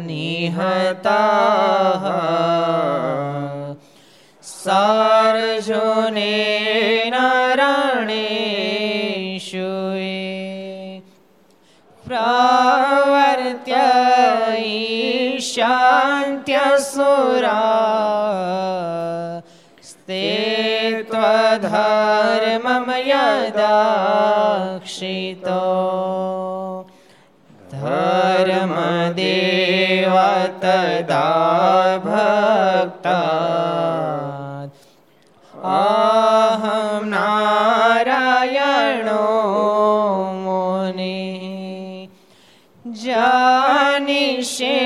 નિહતા સારજોને નારણે શુએ પ્રવર્ત્ય શાંત્યસુરા સ્તે ત્વધર્મમ યદાક્ષિતો ધર્મદેવ તદા ભક્તા અહમ નારાયણો મુનિ જાનિષે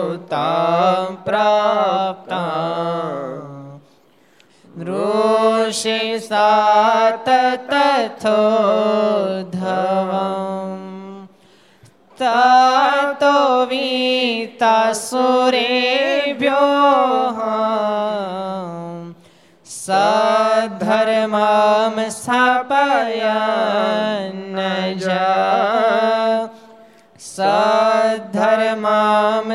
મુનિશાપનૃતા પ્રાપ્તા ઋષિ સાત તથો ધવમ તતો વીતા સુરેભ્યો સધર્મમ સ્થાપયન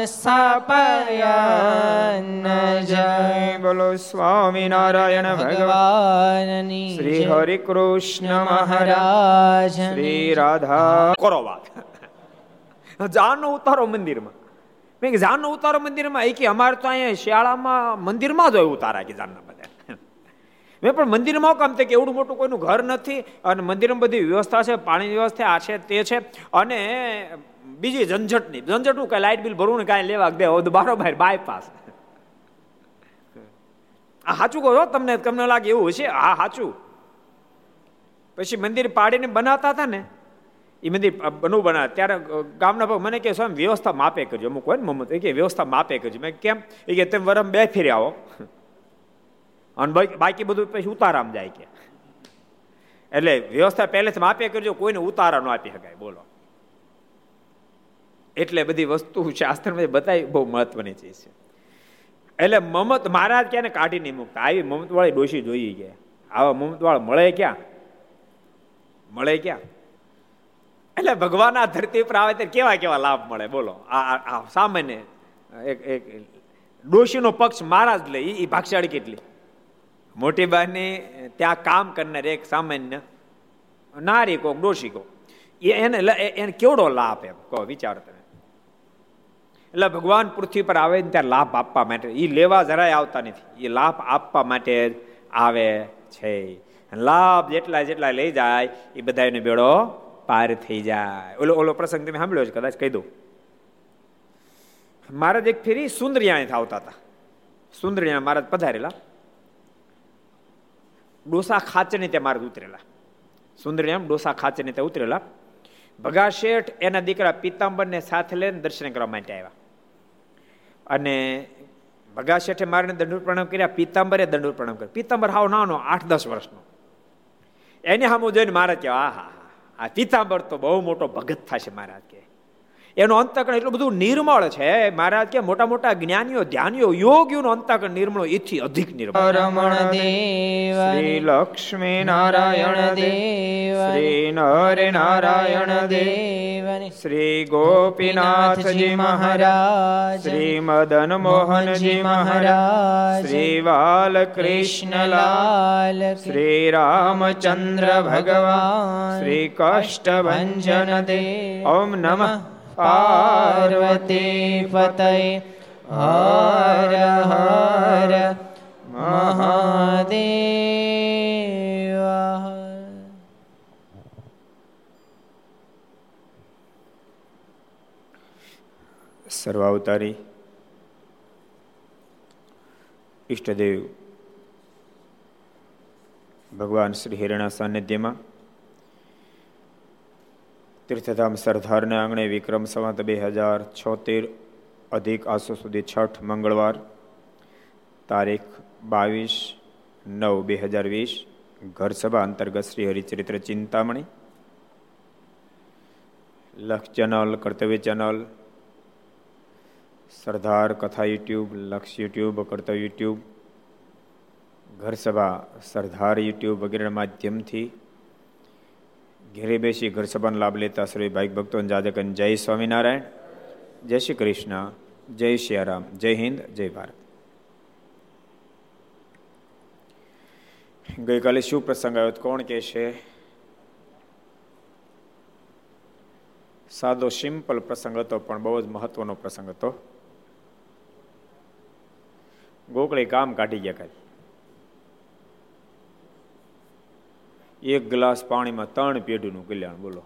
સ્થાપયન જય બોલો સ્વામિનારાયણ ભગવાનની શ્રી હરિ કૃષ્ણ મહારાજ શ્રી રાધા કરો વાત જાનો ઉતારો મંદિરમાં મેં કે જાનનો ઉતારો મંદિરમાં એ કે અમારે તો અહીંયા શિયાળામાં મંદિરમાં જ હોય ઉતારા કે જાનના બધા મેં પણ મંદિરમાં કામ થાય કે એવડું મોટું કોઈનું ઘર નથી અને મંદિરમાં બધી વ્યવસ્થા છે પાણીની વ્યવસ્થા આ છે તે છે અને બીજી ઝંઝટ નહીં ઝંઝટનું કાંઈ લાઇટ બિલ ભરવું ને કાંઈ લેવા દે બારોબાર બાયપાસ આ સાચું કહો તમને તમને લાગે એવું હશે? હા, સાચું. પછી મંદિર પાડીને બનાવતા હતા ને એ મંદિર બનવું બનાવે. ત્યારે ગામના ભાગ મને કે સ્વામી, વ્યવસ્થા માપે કરજો. અમુક હોય ને મમ્મત એ કે વ્યવસ્થા માપે કરજો. મેં કેમ? એ કે તમે વરમ બે ફેરી આવો. અને બાકી બધું પછી ઉતારામ જાય કે. એટલે વ્યવસ્થા પહેલેથી માપે કરજો, કોઈને ઉતારા ન આપી શકાય, બોલો. એટલે બધી વસ્તુ શાસ્ત્રમાં બતાવી બહુ મહત્વની ચીજ છે. એટલે મમત મહારાજ ક્યાં કાઢી નહીં મૂકતા. આવી મમત વાળી ડોશી જોઈએ ગયા આવા મમત વાળા મળે ક્યાં? મળે ક્યાં? એટલે ભગવાન આ ધરતી પર આવે ત્યારે કેવા કેવા લાભ મળે? બોલો. આ સામાન્ય એક એક ડોશીનો પક્ષ મહારાજ લે. એ ભાગશાળી કેટલી? મોટી બહેનની ત્યાં કામ કરનાર એક સામાન્ય નારી કો ડોશી કો એને એને કેવડો લાભ એમ? કહો, વિચાર તમે એટલે ભગવાન પૃથ્વી પર આવે ને ત્યારે લાભ આપવા માટે. એ લેવા જરાય આવતા નથી. એ લાભ આપવા માટે આવે છે. લાભ જેટલા જેટલા લઈ જાય એ બધા એને બેડો પાર થઈ જાય. ઓલો ઓલો પ્રસંગ તમે સાંભળ્યો છે કદાચ? કહી દઉં મહારાજ એક ફેરી સુંદરિયાથી આવતા હતા. સુંદરિયા મહારાજ પધારેલા. ડોસા ખાચરની ત્યાં મારા ઉતરેલા. સુંદરિયામ ડોસા ખાચરની ત્યાં ઉતરેલા. ભગા શેઠ એના દીકરા પિત્તાંબરને સાથે લઈને દર્શન કરવા માટે આવ્યા. અને ભગા શેઠે મારીને દંડ પ્રણામ કર્યા, પીતાંબરે દંડ પ્રણામ કર્યા. પીતાંબર હાવ નાનો આઠ દસ વર્ષનો. એને સામું જોઈને મારે કહેવા આ હા આ પીતાંબર તો બહુ મોટો ભગત થશે મહારાજ કે એનો અંતકરણ એટલું બધું નિર્મળ છે. મહારાજ કે મોટા મોટા જ્ઞાનીઓ ધ્યાનીઓ યોગીઓનો અંતકરણ નિર્મળ એથી અધિક નિર્મળ. રમણ દેવ શ્રી લક્ષ્મી નારાયણ દેવ. શ્રી નર નારાયણ દેવ. શ્રી ગોપીનાથજી મહારાજ. શ્રી મદન મોહનજી મહારાજ. શ્રી બાલકૃષ્ણલાલ. શ્રી રામચંદ્ર ભગવાન. શ્રી કષ્ટભંજન દેવ. ઓમ નમઃ. પાર્વતી પતય હર હર મહાદેવ સર્વાવતારી ઈષ્ટદેવ ભગવાન શ્રી હિરણા સાનિધ્યમાં તીર્થધામ સરદારના આંગણે વિક્રમ સંવત બે હજાર છોતેર અધિક આસો સુધી છઠ મંગળવાર તારીખ બાવીસ નવ બે હજાર વીસ ઘરસભા અંતર્ગત શ્રી હરિચરિત્ર ચિંતામણી લક્ષ ચેનલ, કર્તવ્ય ચેનલ, સરદાર કથા યુટ્યુબ, લક્ષ યુટ્યુબ, કર્તવ્ય યુટ્યુબ, ઘરસભા, સરદાર યુટ્યુબ વગેરેના માધ્યમથી ઘેરે બેસી ઘર સભાનો લાભ લેતા શ્રી ભાઈ ભક્તો જાદકન જય સ્વામિનારાયણ, જય શ્રી કૃષ્ણ, જય શ્રી જય હિન્દ, જય ભારત. ગઈકાલે શું પ્રસંગ આવ્યો? કોણ કે છે? સાદો સિમ્પલ પ્રસંગ હતો, પણ બહુ જ મહત્વનો પ્રસંગ હતો. ગોકળે કામ કાઢી ગયા ખાલી એક ગ્લાસ પાણીમાં ત્રણ પેઢીનું કલ્યાણ, બોલો.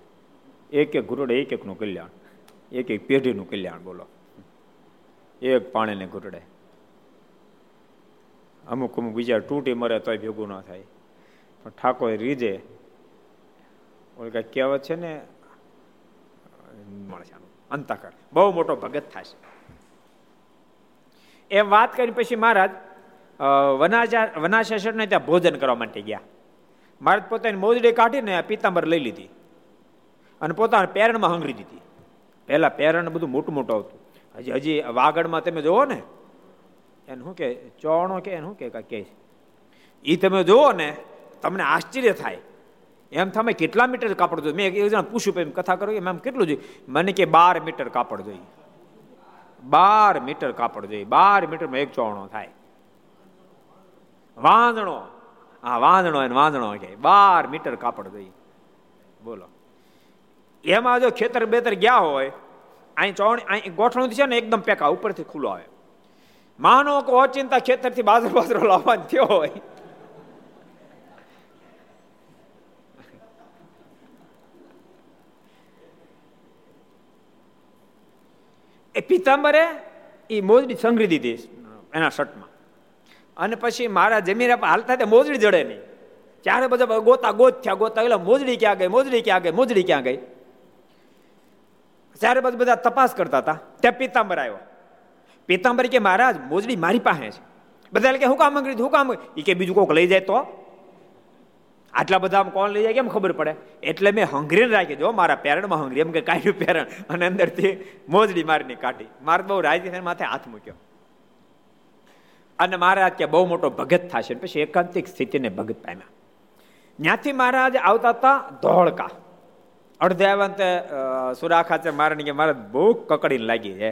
એક એક ઘૂંટડે એક એકનું કલ્યાણ, એક એક પેઢીનું કલ્યાણ, બોલો. એક પાણીને ઘૂંટડે. અમુક અમુક બીજા તૂટી મરે તોય ભેગું ન થાય. પણ ઠાકોર રીજે. ઓલ કઈ કહેવત છે ને અંતકર બહુ મોટો ભગત થશે. એમ વાત કરી પછી મહારાજ વનાચા ને ત્યાં ભોજન કરવા માટે ગયા. મહારાજ પોતાની મોજડી કાઢીને પિત્તાંબર લઈ લીધી. અને પોતાના પેરણમાં હંગરી દીધી. પહેલા પેરણ બધું મોટું મોટું આવતું. હજી હજી વાગડમાં તમે જોવો ને, એને શું કે, ચોણો કે, એને શું કે કે એ તમે જુઓ ને, તમને આશ્ચર્ય થાય. એમ તમે કેટલા મીટર કાપડ જોઈએ મેં એક જણા પૂછ્યું એમ કથા કરો એમ કેટલું જોઈએ? મને કે, બાર મીટર કાપડ જોઈએ. બાર મીટર કાપડ જોઈએ. બાર મીટરમાં એક ચોણો થાય. વાંદણો. હા વાંદણો એને વાંદણો કે બાર મીટર કાપડ જોઈએ બોલો. એમાં જો ખેતર બેતર ગયા હોય, અહીં ચોણ અહીં ગોઠણું છે ને એકદમ પેકા ઉપરથી ખુલ્લો આવે. માનો કે ઓચિંતા ખેતરથી બાજરો બાજરો લાવવાનો થયો હોય. એ પિતાંબરે એ મોજડી સંઘરી દીધી એના શર્ટમાં. અને પછી મારા જમીન હાલતા તે મોજડી જડે નહીં. ચારે બધા ગોતા ગોત થયા, ગોતા એટલે મોજડી ક્યાં ગઈ, મોજડી ક્યાં ગઈ, મોજડી ક્યાં ગઈ? ચારે બધા બધા તપાસ કરતા હતા. ત્યાં પીતાંબર આવ્યો. પિતાંબર કે, મહારાજ, મોજડી મારી પાસે છે. બધા કે, હું કામ માંગી હું કામ એ કે, બીજું કોઈક લઈ જાય તો? આટલા બધા કોણ લઈ જાય, કેમ ખબર પડે? એટલે મેં હંગરીને રાખી, જો, મારા પેરણમાં હંગરી, એમ કે કાઢ્યું પેરણ અને અંદરથી મોજડી મારીને કાઢી. મારે બહુ રાજી માથે હાથ મૂક્યો. અને મહારાજ કે બહુ મોટો ભગત થશે. પછી એકાંતિક સ્થિતિને ભગત પામ્યા. ત્યાંથી મહારાજ આવતા હતા ધોળકા. અડધે આવ્યા તે સુરા ખાચર મારે કે મારે બહુ કકડીને લાગી છે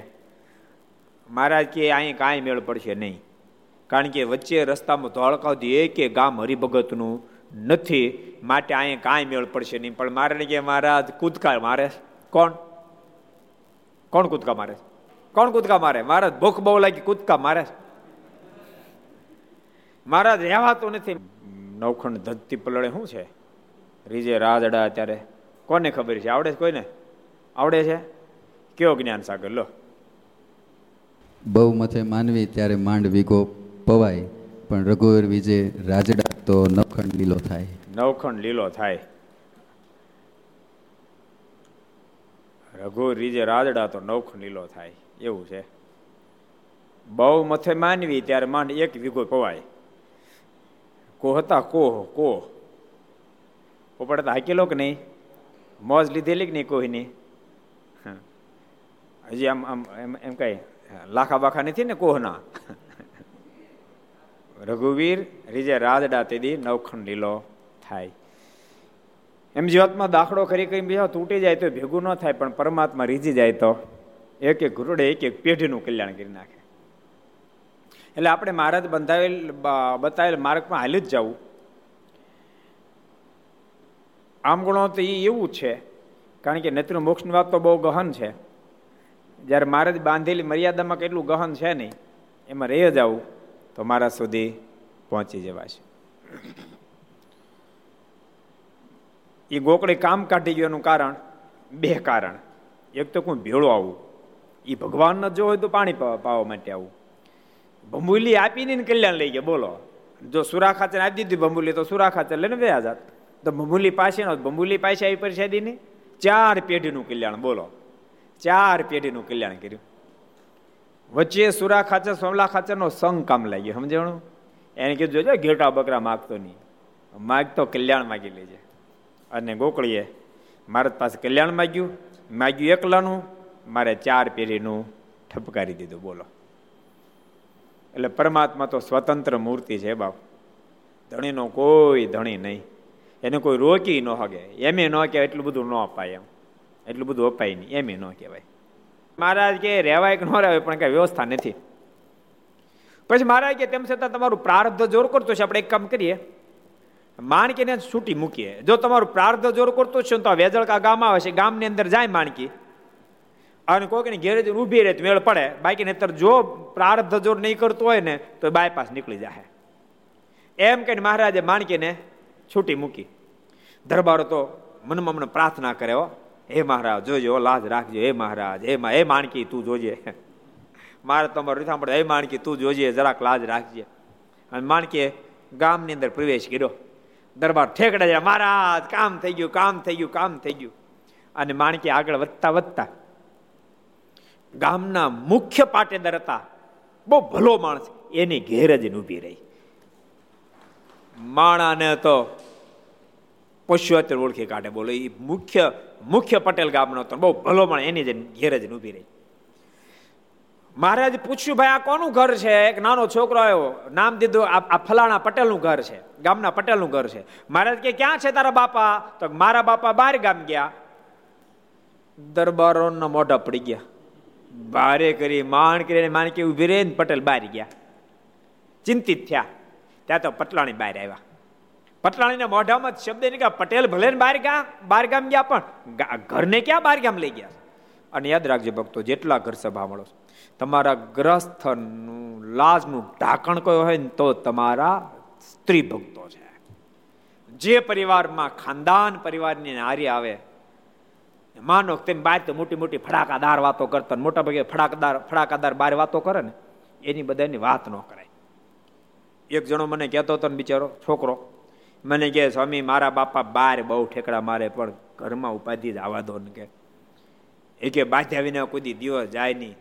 મહારાજ કે અહીં કાંઈ મેળ પડશે નહીં. કારણ કે વચ્ચે રસ્તામાં ધોળકા એક ગામ હરિભગતનું નથી. માટે અહીંયા કાંઈ મેળ પડશે નહીં. પણ મારે કે મહારાજ કૂદકા મારે. કોણ? કોણ કૂદકા મારે? કોણ કૂદકા મારે? મહારાજ ભૂખ બહુ લાગી, કૂદકા મારે. મહારાજ રહેવાતું નથી. નવખંડ ધજતી પલળે શું છે? રીજે રાજડા અત્યારે કોને ખબર છે? આવડે છે કોઈને? આવડે છે? કયો જ્ઞાન સાગર લો. બહુ મથે માનવી ત્યારે માંડ વિગો પવાય પણ રઘુવીર વિજે રાજડા તો નવખંડ લીલો થાય. નવખંડ લીલો થાય. રઘુવીર રીજે રાજડા તો નવખંડ લીલો થાય. એવું છે. બહુ મથે માનવી ત્યારે માંડ એક વિગો પવાય. કો કોહ કોહ. કોહ પોપડતા હાકેલો કે નહીં? મોજ લીધેલી કે નહીં કોહની? હજી આમ આમ, એમ એમ કઈ લાખા બાખા નથી ને કોહના? રઘુવીર, રીજે રાજડા તેદી નવખંડ લીલો થાય. એમ જીવાતમાં દાખલો કરી કરી બીજા તૂટી જાય તો ભેગું ન થાય, પણ પરમાત્મા રીજી જાય તો. એક એક ઘૂરડે એક એક પેઢીનું કલ્યાણ કરી નાખે. એટલે આપણે મહારાજ બંધાવેલ બતાવેલ માર્ગમાં હાલી જ જવું. આમ ગણો તો એ એવું છે, કારણ કે નેત્ર મોક્ષની વાત તો બહુ ગહન છે. જ્યારે મહારાજ બાંધેલી મર્યાદામાં કેટલું ગહન છે નહીં, એમાં રહી જવું તો મારા સુધી પહોંચી જવાશે. એ ગોકળી કામ કાઢી ગયું કારણ, બે કારણ. એક તો કોઈ ભેળો આવું. એ ભગવાન ન જો હોય તો પાણી પાવા માટે આવું. ભંબુલી આપીને કલ્યાણ લઈ ગયા. બોલો. જો સુરા ખાચર આપી દીધી ભંબુલી તો સુરા ખાચર લઈને બે હજાર તો ભંબુલી પાસે ન ભંબુલી પાસે આવી પરિષદી ની ચાર પેઢીનું કલ્યાણ. બોલો. ચાર પેઢીનું કલ્યાણ કર્યું. વચ્ચે સુરા ખાચર, સોમલા ખાચરનો સંગ કામ લાગ્યો. સમજાણું? એને કીધું, જોજો ઘેટા બકરા માગતો નહીં. માગતો કલ્યાણ માગી લેજે. અને ગોકળીએ, મારા પાસે કલ્યાણ માગ્યું. માગ્યું એકલાનું. મારે ચાર પેઢીનું ઠપકારી દીધું. બોલો. એટલે પરમાત્મા તો સ્વતંત્ર મૂર્તિ છે બાપ. ધણીનો કોઈ ધણી નહીં. એને કોઈ રોકી ન હગે એમ ન કહેવાય, એટલું બધું ન અપાય એમ. એટલું બધું અપાય નહીં. એમ ન કહેવાય. મહારાજ કે રહેવાય કે ન રહેવાય, પણ કઈ વ્યવસ્થા નથી. પછી મહારાજ કે તેમ છતાં તમારું પ્રાર્ધ જોર કરતો છે. આપણે એક કામ કરીએ. માણકીને છૂટી મૂકીએ. જો તમારું પ્રાર્થ જોર કરતો છે તો વેજળકા ગામ આવે છે. ગામની અંદર જાય માણકી. અને કોઈકની ઘેરે ઊભી રહે મેળ પડે. બાકી નહીતર જો પ્રારબ્ધ જોર નહીં કરતો હોય ને, તો બાયપાસ નીકળી જાય એમ કહીને મહારાજે માણકીને છૂટી મૂકી. દરબારો તો મનમાં મને પ્રાર્થના કરે, હો. હે મહારાજ, જોજો લાજ રાખજો. હે મહારાજ, હે હે માણકી, તું જોજે. મારે તમારું રીથા પડે હે માણકી, તું જોજે, જરાક લાજ રાખજે. અને માણકીએ ગામની અંદર પ્રવેશ કર્યો. દરબાર ઠેકડા મહારાજ, કામ થઈ ગયું, કામ થઈ ગયું, કામ થઈ ગયું. અને માણકી આગળ વધતા વધતા ગામના મુખ્ય પાટેદાર હતા. બહુ ભલો માણસ. એની ઘેર જ ઊભી રહી. માણાને તો પશુઆત્ર ઓળખી કાઢે બોલો. એ મુખ્ય મુખ્ય પટેલ ગામનો હતો. બહુ ભલો માણ એની જ ઘેર જ ઊભી રહી. મહારાજ પૂછ્યું, ભાઈ, આ કોનું ઘર છે? એક નાનો છોકરો આવ્યો. નામ દીધું, આ ફલાણા પટેલનું ઘર છે. ગામના પટેલનું ઘર છે. મહારાજ કે, ક્યાં છે તારા બાપા? તો મારા બાપા બહાર ગામ ગયા. દરબારોના મોઢા પડી ગયા. બારે કરી માણ કરીને માણકી ઊભી રહી પટેલ બહાર ગયા. ચિંતિત થયા. ત્યાં તો પટલાણી બહાર આવ્યા. પટલાણીના મોઢામાં શબ્દ નીકળ્યા, પટેલ ભલે ને બહાર ગયા બહાર ગામ ગયા પણ ઘરને ક્યાં બહાર ગામ લઈ ગયા? અને યાદ રાખજો ભક્તો, જેટલા ઘર સભા મળો તમારા ગ્રસ્થનું લાજનું ઢાંકણ કયો હોય ને તો તમારા સ્ત્રી ભક્તો છે. જે પરિવારમાં ખાનદાન પરિવારની નારી આવે માનો તેમ બાર તો મોટી મોટી ફડાકાદાર વાતો કરતા મોટા ભાગે ફડાકદાર ફડાકાદાર બાર વાતો કરે ને, એની બધાની વાત ન કરાય. એક જણો મને કહેતો હતો ને બિચારો, છોકરો, મને કહે, સ્વામી, મારા બાપા બાર બહુ ઠેકડા મારે, પણ ઘરમાં ઉપાધિ જ આવવા દો ને કે. એ કે, બાધ્યા વિના કુદી દિવસ જાય નહીં.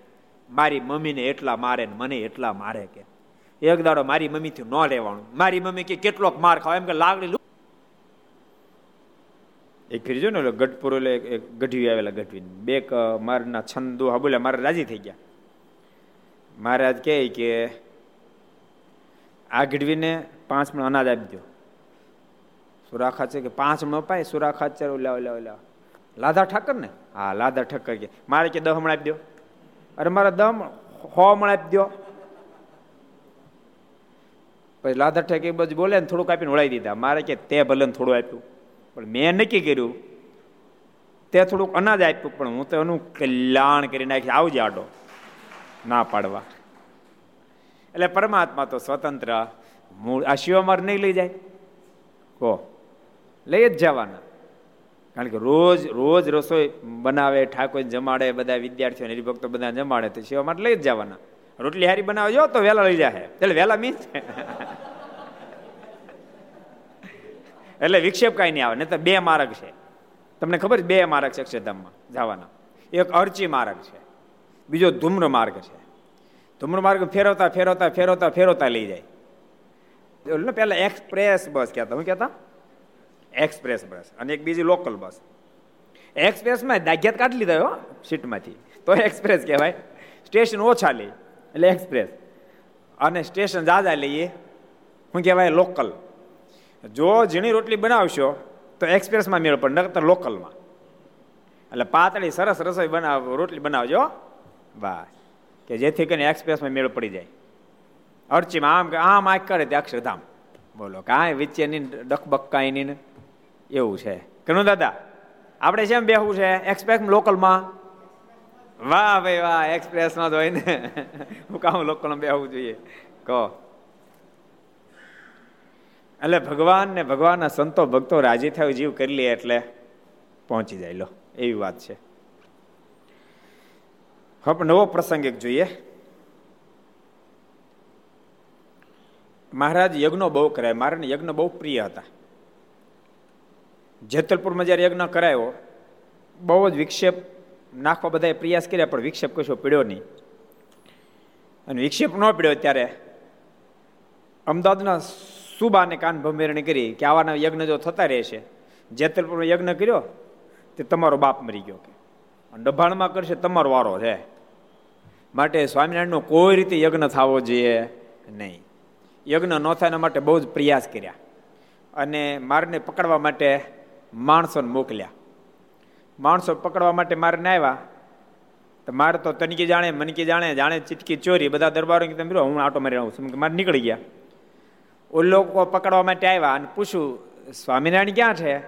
મારી મમ્મીને એટલા મારે ને મને એટલા મારે કે. એક દાડો મારી મમ્મીથી ન લેવાનું. મારી મમ્મી કે, કેટલોક માર ખાવ. એમ કે લાગણી એક ફેરી જો ને ગઢપુર એટલે ગઢવી આવેલા ગઢવી બે મારના છંદો હા બોલ્યા, મારે રાજી થઈ ગયા. મહારાજ કહે કે આ ગઢવીને પાંચ મણ અનાજ આપી દો સુરાખા છે કે પાંચ મણ અપાય, સુરાખા ચાર ઓલા ઓલા ઓલા. લાધા ઠાકર ને? હા, લાધા ઠક્કર કે. મારે કે દહ મણ આપી દો અરે મારા દમ હો મણ આપી દો પછી લાધા ઠેક એ બધું બોલે ને થોડુંક આપીને વળાવી દીધા. મારે કે તે ભલે થોડું આપ્યું. પણ મેં નક્કી કર્યું, તે થોડુંક અનાજ આપ્યું, પણ હું તો એનું કલ્યાણ કરી નાખી, આવજે આડો. ના પાડવા. એટલે પરમાત્મા તો સ્વતંત્ર, મૂળ, આ શિવમાર નહીં લઈ જાય. કહો, લઈ જ જવાના. કારણ કે રોજ રોજ રસોઈ બનાવે ઠાકોર જમાડે, બધા વિદ્યાર્થીઓ હરિભક્તો બધા જમાડે, તો સેવા માટે લઈ જ જવાના. રોટલી હારી બનાવજો તો વહેલા લઈ જાય એટલે વહેલા મીન્સ એટલે વિક્ષેપ કાંઈ નહીં આવે નહીં તો બે માર્ગ છે. તમને ખબર બે માર્ગ છે અક્ષરધામમાં જવાના. એક અરચી માર્ગ છે, બીજો ધૂમ્ર માર્ગ છે. ધૂમ્ર માર્ગ ફેરવતા ફેરવતા ફેરવતા ફેરવતા લઈ જાય. પેલા એક્સપ્રેસ બસ કહેતા, હું કહેતા? એક્સપ્રેસ બસ અને એક બીજી લોકલ બસ. એક્સપ્રેસમાં દાગ્યાત કાઢી લીધા હો, સીટમાંથી. તો એક્સપ્રેસ કહેવાય. સ્ટેશન ઓછા લે, એટલે એક્સપ્રેસ. અને સ્ટેશન જાજા લઈએ. શું કહેવાય? લોકલ. જો ઝીણી રોટલી બનાવશો, તો એક્સપ્રેસમાં મેળ પડે, નકર લોકલમાં. એટલે પાતળી, સરસ રસોઈ બનાવ, રોટલી બનાવજો. બસ કે જેથી કરીને એક્સપ્રેસમાં મેળ પડી જાય. અરચીમાં આમ કે આમ આ કરે તે અક્ષરધામ. બોલો, કાંઈ વિચેની ડકબક કાંઈ નહીં એવું છે. કનું દાદા, આપણે જેમ બેહવું છે, એક્સપ્રેસમાં લોકલમાં? વાહ ભાઈ વાહ, એક્સપ્રેસમાં તો હોય ને. હું કામ લોકલમાં બેહવું જોઈએ. કહો. એટલે ભગવાન ને ભગવાનના સંતો ભક્તો રાજી થાય જીવ કરી લે એટલે પહોંચી જાય. લો, એવી વાત છે. હવે નવો પ્રસંગ એક જોઈએ. મહારાજ યજ્ઞો બહુ કરાય. મારાને યજ્ઞ બહુ પ્રિય હતા. જેતલપુરમાં જ્યારે યજ્ઞ કરાયો, બહુ જ વિક્ષેપ નાખવા બધાએ પ્રયાસ કર્યા, પણ વિક્ષેપ કશો પીડ્યો નહીં. અને વિક્ષેપ ન પીડ્યો ત્યારે અમદાવાદના સુબાને કાન ભંભેરણી કરી કે આવાના યજ્ઞ જો થતા રહેશે જેતલપુરમાં યજ્ઞ કર્યો, તે તમારો બાપ મરી ગયો કે. ડભાણમાં કરશે, તમારો વારો છે. માટે સ્વામિનારાયણનો કોઈ રીતે યજ્ઞ થવો જોઈએ નહીં. યજ્ઞ ન થાય એના માટે બહુ જ પ્રયાસ કર્યા. અને મારને પકડવા માટે માણસોને મોકલ્યા. માણસો પકડવા માટે મારને આવ્યા. તો મારે તો તનકી જાણે, મનકી જાણે જાણે ચીટકી ચોરી, બધા દરબારો તમે હું આટો મારી આવું છું. મારે નીકળી ગયા. ઓ લોકો પકડવા માટે આવ્યા અને પૂછ્યું, સ્વામિનારાયણ ક્યાં છે?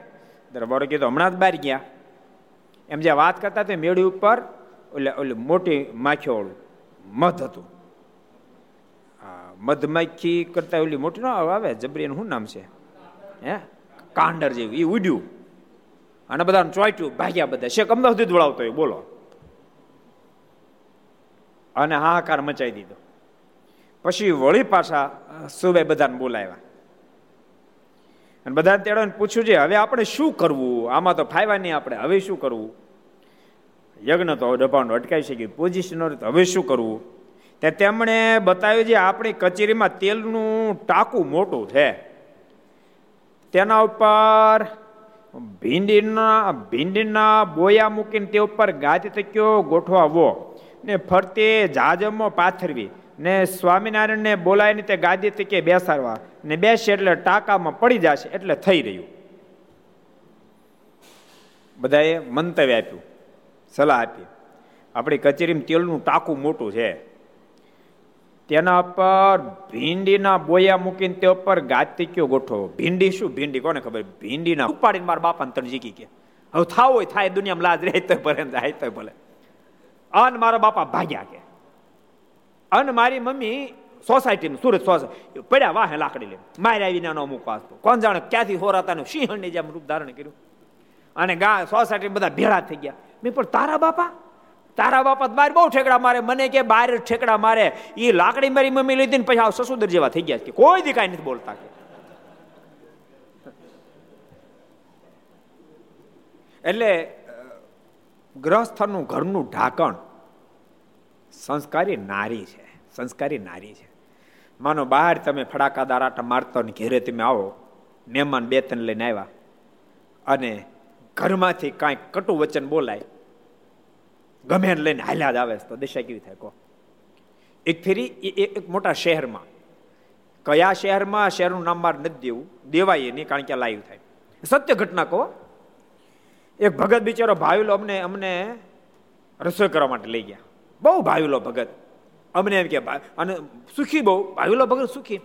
દરબારો કીધું, હમણાં જ બહાર ગયા. એમ જે વાત કરતા તે મેળી ઉપર ઓલે, ઓલી મોટી માખીઓળું મધ હતું. મધમાખી કરતા ઓલી મોટી ન આવે જબરી શું નામ છે? હે? કાંડર જેવું એ ઉડ્યું. અને બધાને ચોટ્યું, ભાગ્યા બધા. શેક અમદાવાદ હોય, બોલો. અને હાહાકાર મચાવી દીધો. પછી વળી પાછા સુબે બધાને બોલાવ્યા. અને બધાને તેડોને પૂછ્યું છે, હવે આપણે શું કરવું? આમાં તો ફાયવા નહીં આપણે, હવે શું કરવું? યજ્ઞ તો ડભાણું અટકાવી શકીએ પોઝિશન હવે શું કરવું? તે તેમણે બતાવ્યું છે, આપણી કચેરીમાં તેલનું ટાંકું મોટું છે. તેના ઉપર ભીંડીના ભીંડીના બોયા મૂકીને તે ઉપર ગાજ તક્યો ગોઠવાવો. ને ફરતે જાજમો પાથરવી. ને સ્વામિનારાયણને બોલાવીને તે ગાદી તકે બેસાડવા. ને બેસે એટલે ટાંકામાં પડી જશે એટલે થઈ રહ્યું. બધાએ મંતવ્ય આપ્યું, સલાહ આપી. આપણી કચેરીમાં તેલનું ટાંકું મોટું છે. તેના પર ભીંડીના બોયા મૂકીને તે ઉપર ગાતિક્યો ગોઠવો. ભીંડી શું ભીંડી? કોને ખબર? ભીંડીના ઉપાડીને મારા બાપાને તણ જીકી કે. હવે થાવ હોય, થાય, દુનિયામાં લાજ રહે તો ભલે જાય તો ભલે. અન મારા બાપા ભાગ્યા કે. અન મારી મમ્મી સોસાયટીમાં સુરત સોસાયટી. પડ્યા વાહે લાકડી લે મારે આવી નાનો અમુક વાસ્તો કોણ જાણે ક્યાંથી હોરાતાનું સિંહણની જેમ રૂપ ધારણ કર્યું. અને ગા સોસાયટી બધા ભેળા થઈ ગયા. મેં પણ તારા બાપા? તારા બાપા બહાર બહુ ઠેકડા મારે. મને કે બાર ઠેકડા મારે. એ લાકડી મારી મમ્મી લીધી ને પછી આ સસુદર જેવા થઈ ગયા કે કોઈ દી કાંઈ નથી બોલતા કે. એટલે ગ્રહસ્થનું ઘરનું ઢાંકણ સંસ્કારી નારી છે. સંસ્કારી નારી છે. માનો બહાર તમે ફડાકા દારાટા મારતો ને ઘેરે તમે આવો, મહેમાન બે ત્રણ લઈને આવ્યા. અને ઘરમાંથી કાંઈ કટુ વચન બોલાય. ગમે લઈને હાલ્યા જ આવે તો દિશા કેવી થાય, કહો. એક ફેરી એક મોટા શહેરમાં. કયા શહેરમાં? શહેરનું નામ માર નથી દેવું. દેવાય નહીં, કારણ કે લાઈવ થાય. સત્ય ઘટના, કહો. એક ભગત બિચારો ભાવેલો અમને અમને રસોઈ કરવા માટે લઈ ગયા. બહુ ભાવેલો ભગત. અમને એમ કે અને સુખી બહુ ભાવેલો ભગત સુખી.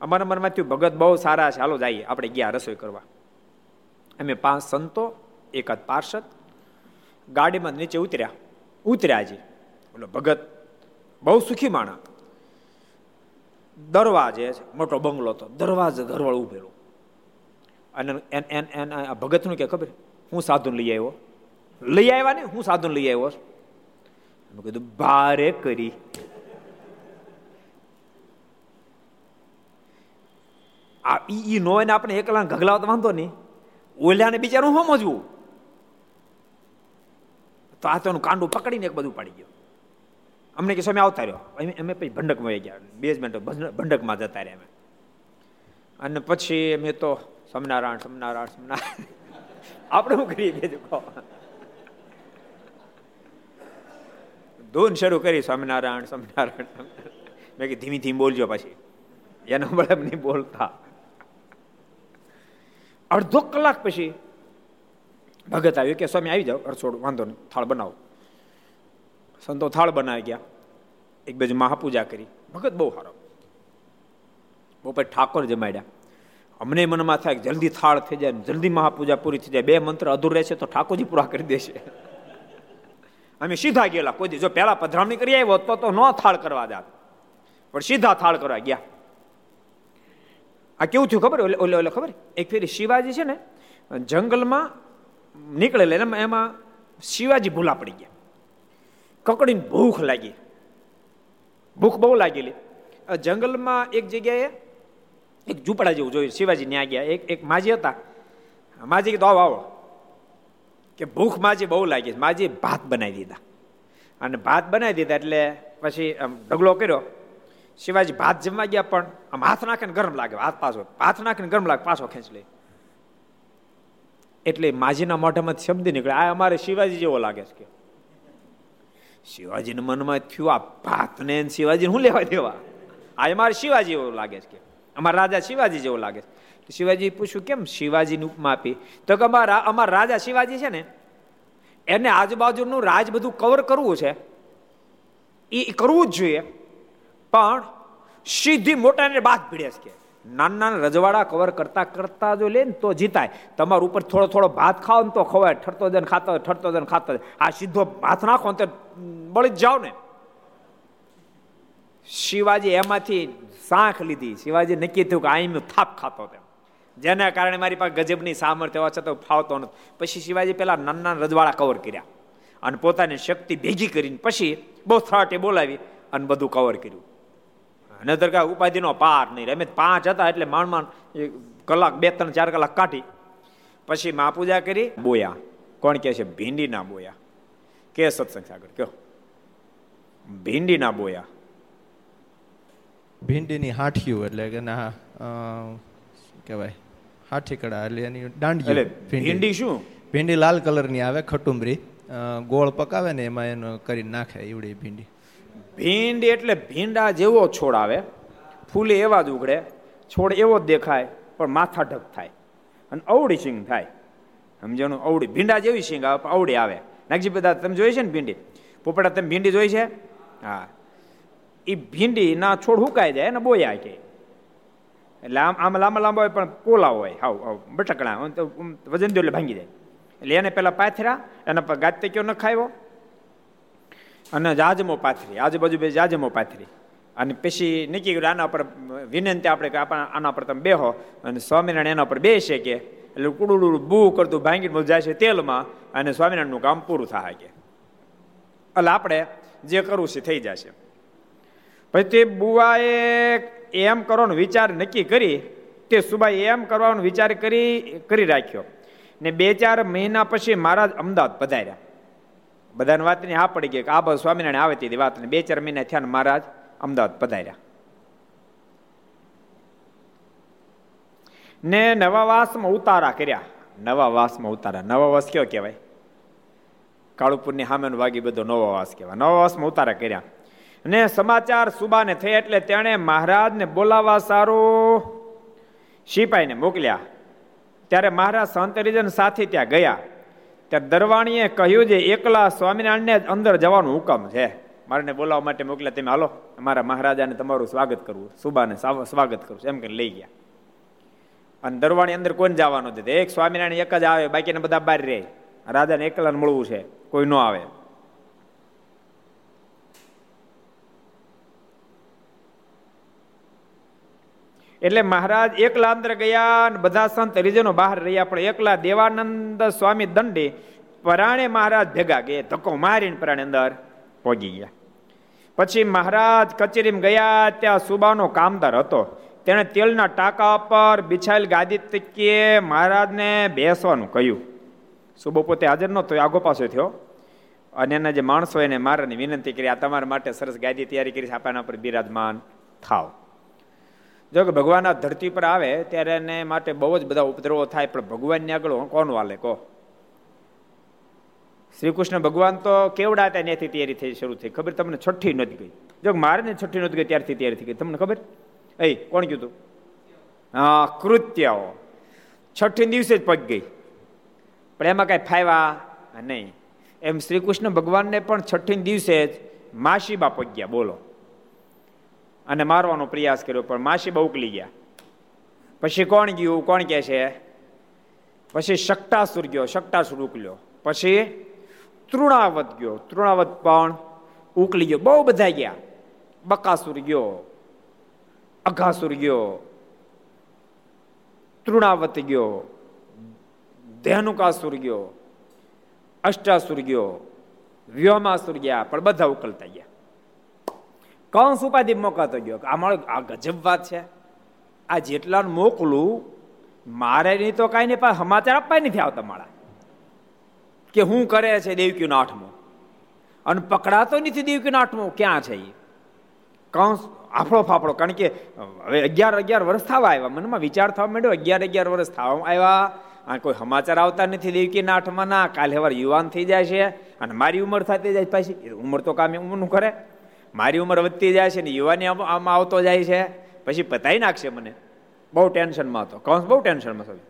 અમારા મનમાં થયું, ભગત બહુ સારા છે, હાલો જઈએ, આપણે ગયા રસોઈ કરવા. અમે પાંચ સંતો એકાદ પાર્ષદ, ગાડીમાં નીચે ઉતર્યા. ઉતર્યા જી. બોલો, ભગત, બહુ સુખી માણા દરવાજે મોટો બંગલો તો દરવાજે ઘરવાળું ઉભેલું. અને એન એન ભગતનું કે ખબર? હું સાધુ લઈ આવ્યો. લઈ આવ્યા ને? હું સાધુ લઈ આવ્યો મેં કીધું, ભારે કરી. આ ઈ નો એને આપણે એકલા ઘગલાવ તો વાંધો નહીં. ઓલ્યાને બિચારું સમજવું? તો આ તો કાંડું પકડીને એક બધું પાડી ગયો. અમને કે સમય આવતા રહ્યો. અમે પછી ભંડકમાં વહી ગયા. બેઝમેન્ટ ભંડકમાં જતા રહ્યા અમે. અને પછી અમે તો સમનારાયણ સમનારાયણ સમનારાયણ આપણે શું કરીએ બીજું કહો ધૂન શરૂ કરી સ્વામિનારાયણ સ્વામિનારાયણ. મેં કે ધીમી ધીમી બોલજો પછી. એનો બળે નહીં બોલતા. અડધો કલાક પછી ભગત આવ્યો કે સ્વામી આવી જાઓ. રસોડ વાંધો નહીં, થાળ બનાવો. સંતો થાળ બનાવી ગયા. એક બાજુ મહાપૂજા કરી. ભગત બહુ સારો. બપોર ઠાકોર જમાડ્યા. અમને મનમાં થાય જલ્દી થાળ થઈ જાય જલ્દી મહાપૂજા પૂરી થઈ જાય. બે મંત્ર અધૂર રહેશે તો ઠાકોરજી પૂરા કરી દેશે. અમે સીધા ગયેલા. કોઈ જો પહેલા પધરામણી કરી આવ્યો તો તો ન થાળ કરવા દે પણ સીધા થાળ કરવા ગયા. આ કેવું થયું ખબર? ઓલે ઓલે ખબર? એક ફેરી શિવાજી છે ને, જંગલમાં નીકળેલા એમાં શિવાજી ભૂલા પડી ગયા. કકડીને ભૂખ લાગી. ભૂખ બહુ લાગેલી. જંગલમાં એક જગ્યાએ એક ઝૂંપડા જેવું જોયું, શિવાજી ત્યાં ગયા. એક એક માજી હતા. માજી કીધું આવો આવો. કે ભૂખ માજી બહુ લાગી. માજી ભાત બનાવી દીધા. અને ભાત બનાવી દીધા એટલે પછી આમ ઢગલો કર્યો. શિવાજી ભાત જમવા ગયા પણ આમ હાથ નાખીને ગરમ લાગે, હાથ પાછો, હાથ નાખીને ગરમ લાગે, પાછો ખેંચ લે. એટલે માજીના મોઢામાં શબ્દ નીકળે, આ અમારે શિવાજી જેવો લાગે છે કે. શિવાજીના મનમાં થયું આ ભાતને શિવાજી શું લેવા દેવા? આ અમારે શિવાજી એવું લાગે છે કે. અમારા રાજા શિવાજી જેવું લાગે છે. શિવાજી પૂછ્યું, કેમ શિવાજીની ઉપમા આપી? તો કે અમારા અમારા રાજા શિવાજી છે ને, એને આજુબાજુનું રાજ બધું કવર કરવું છે. એ કરવું જ જોઈએ. પણ સીધી મોટાને બાદ ભીડે છે નાના નાના રજવાડા કવર કરતા કરતા જો લે ને તો જીતાય. તમારા ઉપર થોડો થોડો ભાત ખાઓ ને તો ખવાય. ઠરતો જન ખાતો ઠરતો જન ખાતો આ સીધો ભાત નાખો ને તો બળી જ જાઓ ને. શિવાજી એમાંથી સાંખ લીધી. શિવાજી નક્કી થયું કે આઈ થાપ ખાતો તેમ જેના કારણે મારી પાસે ગજબની સામર્થ્ય હોવા છતાં ફાવતો નથી પછી શિવાજી પેલા નાના રજવાડા કવર કર્યા અને પોતાની શક્તિ ભેગી કરીને પછી બહુ થાટે બોલાવી અને બધું કવર કર્યું. નતર કાંઈ ઉપાધિનો પાર નહીં અમે પાંચ હતા એટલે માંડ માંડ કલાક બે ત્રણ ચાર કલાક કાઢી. પછી મા પૂજા કરી બોયા. કોણ કહે છે? ભીંડીના બોયા. કે સત્સંગ સાગર કયો ભીંડીના બોયા. ભીંડીની હાઠિયું એટલે કે ના કહેવાય? હાઠી કડા એટલે એની દાંડી એટલે ભીંડી. શું? ભીંડી લાલ કલરની આવે ખટુંબરી. ગોળ પકાવે ને એમાં એનો કરી નાખે એવડી ભીંડી. ભીંડ એટલે ભીંડા જેવો છોડ આવે, ફૂલે એવા જ ઉગડે, છોડ એવો જ દેખાય, પણ માથા ઢક થાય અને અવળી સિંગ થાય. સમજણું અવળી. ભીંડા જેવી સિંગ આવે અવળી આવે. નાગજી બધા, તમે જોઈ છે ને ભીંડી? પોપટા તમે ભીંડી જોઈ છે? હા. એ ભીંડીના છોડ હુકાઈ જાય અને બોયા કે. એટલે આમ આમ લાંબા લાંબા હોય પણ પોલા હોય. હાવ હાવ. બટકણા. વજન દો એટલે ભાંગી જાય. એટલે એને પેલા પાથરા એના પર ગાતે ન ખાયો અને જાજમો પાથરી. આજુબાજુ બે જાજમો પાથરી. અને પછી નક્કી કર્યું આના પર વિનંતી આપણે કે આના પર તમે બેહો. અને સ્વામિનારાયણ એના પર બેસે કે એટલે કુડુડું બૂ કરતું ભાંગી જાય છે તેલમાં અને સ્વામિનારાયણનું કામ પૂરું થાય કે એટલે આપણે જે કરવું છે થઈ જશે પછી તે બુવાએ એમ કરવાનો વિચાર નક્કી કરી તે સુબાઈ એમ કરવાનો વિચાર કરી કરી રાખ્યો ને બે ચાર મહિના પછી મહારાજ અમદાવાદ પધાર્યા બધાની વાતની હા પડી ગઈ કે આ બધું સ્વામિનારાયણ આવે વાત બે ચાર મહિના થયા મહારાજ અમદાવાદ પધાર્યા. ને નવા વાસમાં ઉતારા કર્યા. નવા વાસમાં ઉતારા. નવા વાસ કયો કહેવાય? કાળુપુરની સામેનો વાગી બધો નવો વાસ કહેવાય. નવા વાસમાં ઉતારા કર્યા. ને સમાચાર સુબાને થયા એટલે તેણે મહારાજને બોલાવવા સારું સિપાહીને મોકલ્યા. ત્યારે મહારાજ સંતરીજન સાથે ત્યાં ગયા. ત્યારે દરવાણીએ કહ્યું છે, એકલા સ્વામિનારાયણને અંદર જવાનું હુકમ છે. મારે બોલાવવા માટે મોકલ્યા, તમે હાલો, અમારા મહારાજાને તમારું સ્વાગત કરવું સુબાને સ્વાગત કરવું એમ કરીને લઈ ગયા. અને દરવાણી અંદર કોણ જવાનું છે એક સ્વામિનારાયણ એક જ આવે, બાકીને બધા બહાર રહે. રાજાને એકલાને મળવું છે, કોઈ ન આવે. એટલે મહારાજ એકલા અંદર ગયા અને બધા સંત હરિજનો બહાર રહ્યા, પણ એકલા દેવાનંદ સ્વામી દંડે પરાણે મહારાજ ભેગા ગયા, ધક્કો મારીને પરાણે અંદર પહોંચી ગયા. પછી મહારાજ કચેરીમાં ગયા, ત્યાં સુબાનો કામદાર હતો. તેણે તેલના ટાંકા પર બિછાયેલ ગાદી તકીએ મહારાજને બેસવાનું કહ્યું. સુબો પોતે હાજર નહોતો આગો પાછો થયો. અને એના જે માણસો એને મારાની વિનંતી કરી, આ તમારા માટે સરસ ગાદી તૈયારી કરી છે આપણા પર બિરાજમાન થાવ. જો કે ભગવાન આ ધરતી પર આવે ત્યારે એને માટે બહુ જ બધા ઉપદ્રવો થાય, પણ ભગવાનની આગળ કોણ વાલે, કહો? શ્રી કૃષ્ણ ભગવાન તો કેવડા હતા ત્યાંથી તૈયારી થઈ શરૂ થઈ. ખબર તમને છઠ્ઠી નથી ગઈ? જો મારે છઠ્ઠી નથી ગઈ ત્યારથી તૈયારી થઈ ગઈ. તમને ખબર? એ, કોણ કીધું હા, કૃત્યાઓ. છઠ્ઠી દિવસે જ પગ ગઈ. પણ એમાં કઈ ફાયવા નહીં. એમ શ્રી કૃષ્ણ ભગવાનને પણ છઠ્ઠી દિવસે જ માસીબા પગ્યા બોલો. અને મારવાનો પ્રયાસ કર્યો, પણ માસીબા ઉકલી ગયા. પછી કોણ ગયું? કોણ કે છે? પછી શક્ટાસુર ગયો શક્ટાસુર ઉકલ્યો. પછી તૃણાવત ગયો. તૃણાવત પણ ઉકલી ગયો. બહુ બધા ગયા. બકાસુર ગયો, અઘાસુર ગયો, તૃણાવત ગયો, ધેનુકાસુર ગયો, અષ્ટાસુર ગયો, વ્યોમાસુર ગયા, પણ બધા ઉકલતા ગયા. કંસ ઉપાધિ મોકાતો ગયો? આ મારો આ ગજબ વાત છે. આ જેટલા મોકલું, મારે નહીં તો કાંઈ નહીં, પણ સમાચાર આપવા નથી આવતા મારા. કે હું કરે છે દેવકીનો આઠમો? અને પકડાતો નથી દેવકીનો આઠમો? ક્યાં છે એ કંસ આફળો ફાફળો, કારણ કે હવે અગિયાર અગિયાર વર્ષ થવા આવ્યા. મનમાં વિચાર થવા માંડ્યો, અગિયાર અગિયાર વર્ષ થવા આવ્યા. આ કોઈ સમાચાર આવતા નથી દેવકીના આઠમાં ના કાલે હવાર યુવાન થઈ જાય છે. અને મારી ઉંમર થતી જાય પાછી ઉંમર તો કામ એમનું કરે. મારી ઉંમર વધતી જાય છે ને યુવાની આમાં આવતો જાય છે, પછી પતાઈ નાખશે મને. બહુ ટેન્શનમાં હતો. કૌંસ બહુ ટેન્શનમાં થયું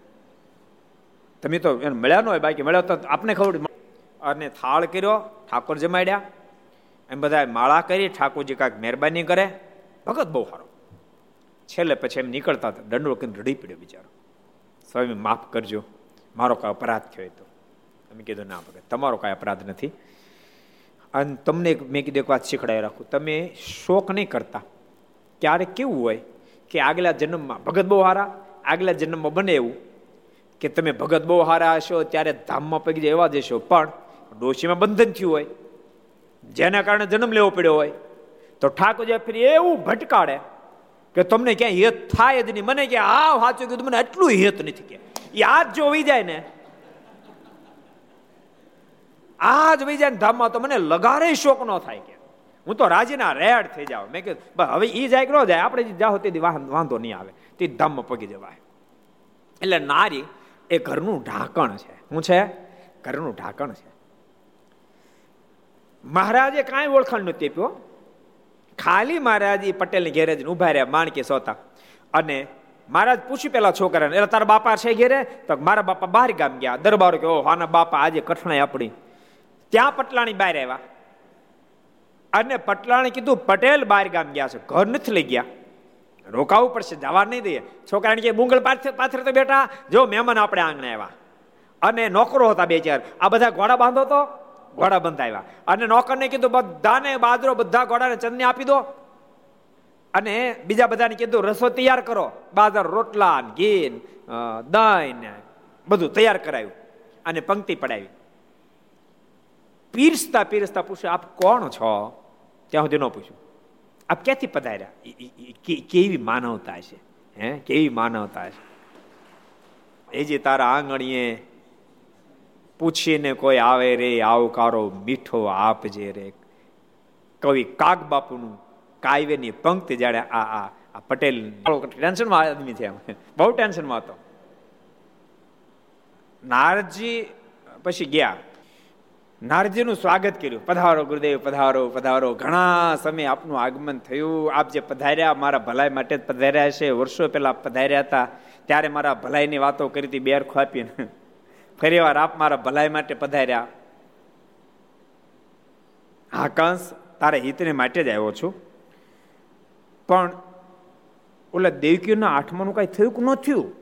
તમે તો એને મળ્યા ન હોય, બાકી મળ્યા તો આપને ખબર અને થાળ કર્યો, ઠાકોર જમાડ્યા. એમ બધા માળા કરી, ઠાકોરજી કાંઈક મહેરબાની કરે. ભગત બહુ સારો. છેલ્લે પછી એમ નીકળતા હતા. દંડો કરીને રડી પડ્યો બિચારો. સ્વામી, માફ કરજો. મારો કાંઈ અપરાધ થયો તો. તમે કીધું, ના ભગત, તમારો કાંઈ અપરાધ નથી. અને તમને મેં કીધું, એક વાત શીખડાવી રાખું. તમે શોખ નહીં કરતા. ક્યારેક કેવું હોય કે આગલા જન્મમાં ભગત બહુ હારા, આગલા જન્મમાં બને એવું કે તમે ભગત બહુ હારા હશો, ત્યારે ધામમાં પગી એવા જશો પણ ડોશીમાં બંધન થયું હોય, જેના કારણે જન્મ લેવો પડ્યો હોય, તો ઠાકોરજી ફરી એવું ભટકાડે કે તમને ક્યાંય હેત થાય જ નહીં. મને કે આ સાચું કીધું, મને એટલું હેત નથી કે. યાદ જો વહી જાય ને આજ જ જાય ધામમાં તો મને લગારે શોક ન થાય કે. હું તો રાજીના રેડ થઈ જાઉં. મેં કીધું હવે એ જાય કે ન જાય? આપણે જાઓ તે વાંધો નહીં આવે. તે ધામમાં પગી જવાય. એટલે નારી એ ઘરનું ઢાંકણ છે. શું છે? ઘરનું ઢાંકણ છે. મહારાજે કાંઈ ઓળખાણ નથી આપ્યો ખાલી મહારાજ પટેલની ઘેરે જ ઊભા રહ્યા, માણકી સોતા. અને મહારાજ પૂછ્યું પેલા છોકરાને એટલે તારા બાપા છે ઘેરે? તો મારા બાપા બહાર ગામ ગયા. દરબારો કે ઓ આના બાપા આજે કઠણાઈ આપણી. ત્યાં પટલાણી બહાર આવ્યા. અને પટલાણી કીધું, પટેલ બહાર ગામ ગયા છે, ઘર નથી લઈ ગયા. રોકાવું પડશે, જવા નહીં દઈએ. છોકરાને કે મુંગળ પાથર તો બેટા જો મહેમાન આપણે આંગણે આવ્યા. અને નોકરો હતા બે ચાર. આ બધા ઘોડા બાંધો તો? ઘોડા બંધાવ્યા. અને નોકરને કીધું, બધાને બાદરો બધા ઘોડાને ચંદને આપી દો. અને બીજા બધાને કીધું, રસો તૈયાર કરો. બાદર રોટલા, ઘી દહીં બધું તૈયાર કરાયું. અને પંક્તિ પડાવી. પીરસતા પીરસતા પૂછ્યું આપ કોણ છો? ત્યાં સુધી ન પૂછ્યું. આપ ક્યાંથી પધાર્યા? કેવી માનવતા છે? હે? કેવી માનવતા છે? એ જે તારા આંગણીએ પૂછીને કોઈ આવે રે, આવકારો મીઠો આપજે રે. કવિ કાગ બાપુનું કાવ્યની પંક્તિ જાણે આ આ આ પટેલ ટેન્શનમાં આદમી છે બહુ ટેન્શનમાં હતો. નારજી પછી ગયા. નારજીનું સ્વાગત કર્યું. પધારો ગુરુદેવ, પધારો પધારો. ઘણા સમય આપનું આગમન થયું. આપ જે પધાર્યા, મારા ભલાઈ માટે જ પધાર્યા છે. વર્ષો પહેલા પધાર્યા હતા. ત્યારે મારા ભલાઈની વાતો કરી હતી બેર ખોપીને ફરી વાર આપ મારા ભલાઈ માટે પધાર્યા. હા કંસ તારા હિતને માટે જ આવ્યો છું. પણ ઓલા દેવકીના આઠમાનું કાંઈ થયું કે ન થયું?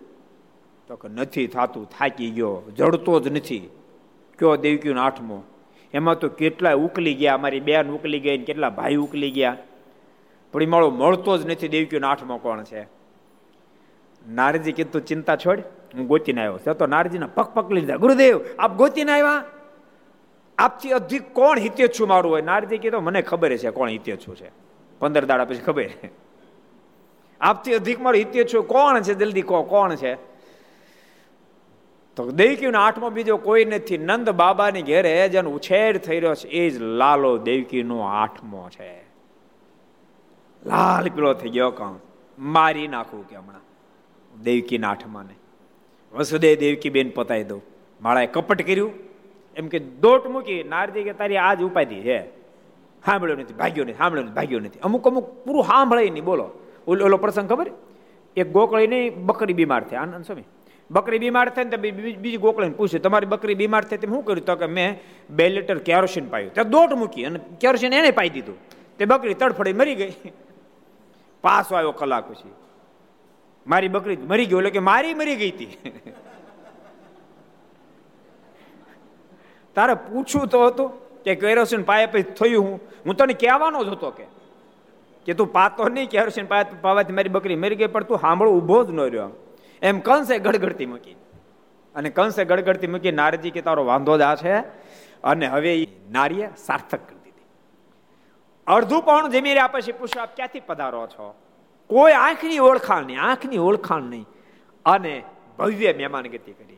તો કે નથી, થતું, થાકી ગયો. જડતો જ નથી. કયો દેવકીનો આઠમો? એમાં તો કેટલા ઉકલી ગયા અમારી બેન ઉકલી ગઈ ને કેટલા ભાઈ ઉકલી ગયા. પણ માળો મળતો જ નથી દેવકીનો આઠમો કોણ છે? નારજી કીધું ચિંતા છોડ, હું ગોતીને આવ્યો. છે તો નારજીના પગ પકડી લીધા, ગુરુદેવ, આપ ગોતીને આવ્યા? આપથી અધિક કોણ હિતેચ્છુ મારું? હોય નારજી કીધું, મને ખબર છે કોણ હિતેચ્છુ છે પંદર દાડા પછી ખબર આપથી અધિક મારું હિતેચ્છુ કોણ છે? જલ્દી કહો, કોણ છે? તો દેવકીનો આઠમો બીજો કોઈ નથી. નંદ બાબાની ઘેરે જેનો ઉછેર થઈ રહ્યો છે. એ જ લાલો દેવકીનો આઠમો છે. લાલ પીળો થઈ ગયો કહું મારી નાખવું કે હમણાં દેવકીના આઠમાને વસુદેવ દેવકી બેન પતાવી દઉં. માળાએ કપટ કર્યું. એમ કે દોટ મૂકી, નારદી કે તારી આજ ઉપાધિ છે. સાંભળ્યો નથી, ભાગ્યો નથી, સાંભળ્યો નથી, ભાગ્યો નથી. અમુક અમુક પૂરું સાંભળે નહીં, બોલો. ઓલો પ્રસંગ ખબર? એક ગોકળી નહીં બકરી બીમાર થાય આનંદ સ્વામી બકરી બીમાર થાય ને બીજી ગોકળીને પૂછે, તમારી બકરી બીમાર થાય તેમ શું કર્યું? તો કે, મેં બે લીટર કેરોસીન પાયું. ત્યાં દોટ મૂકી અને કેરોસીન એને પાઈ દીધું. તે બકરી તડફડી મરી ગઈ. પાસો આવ્યો કલાક પછી. મારી બકરી મરી ગયો એટલે કે મારી મરી ગઈ હતી. તારે પૂછવું તો હતું કે કેરોસીન પાયા પછી થયું હું? હું તને કહેવાનો જ હતો કે કે તું પાતો નહીં, કેરોસીન પાયા પાવાથી મારી બકરી મરી ગઈ, પણ તું સાંભળો, ઊભો જ ન રહ્યો. એમ કંસે ગડગડતી મૂકી. અને કંસે ગડગડતી મૂકી નારજી કે તારો વાંધો જ આ છે? અને હવે એ નારીએ સાર્થક કરી દીધી. અડધું પણ જમી રહ્યા પછી પૂછો આપ ક્યાંથી પધારો છો? કોઈ આંખની ઓળખાણ નહીં, આંખની ઓળખાણ નહીં. અને ભવ્ય મહેમાનગતિ કરી.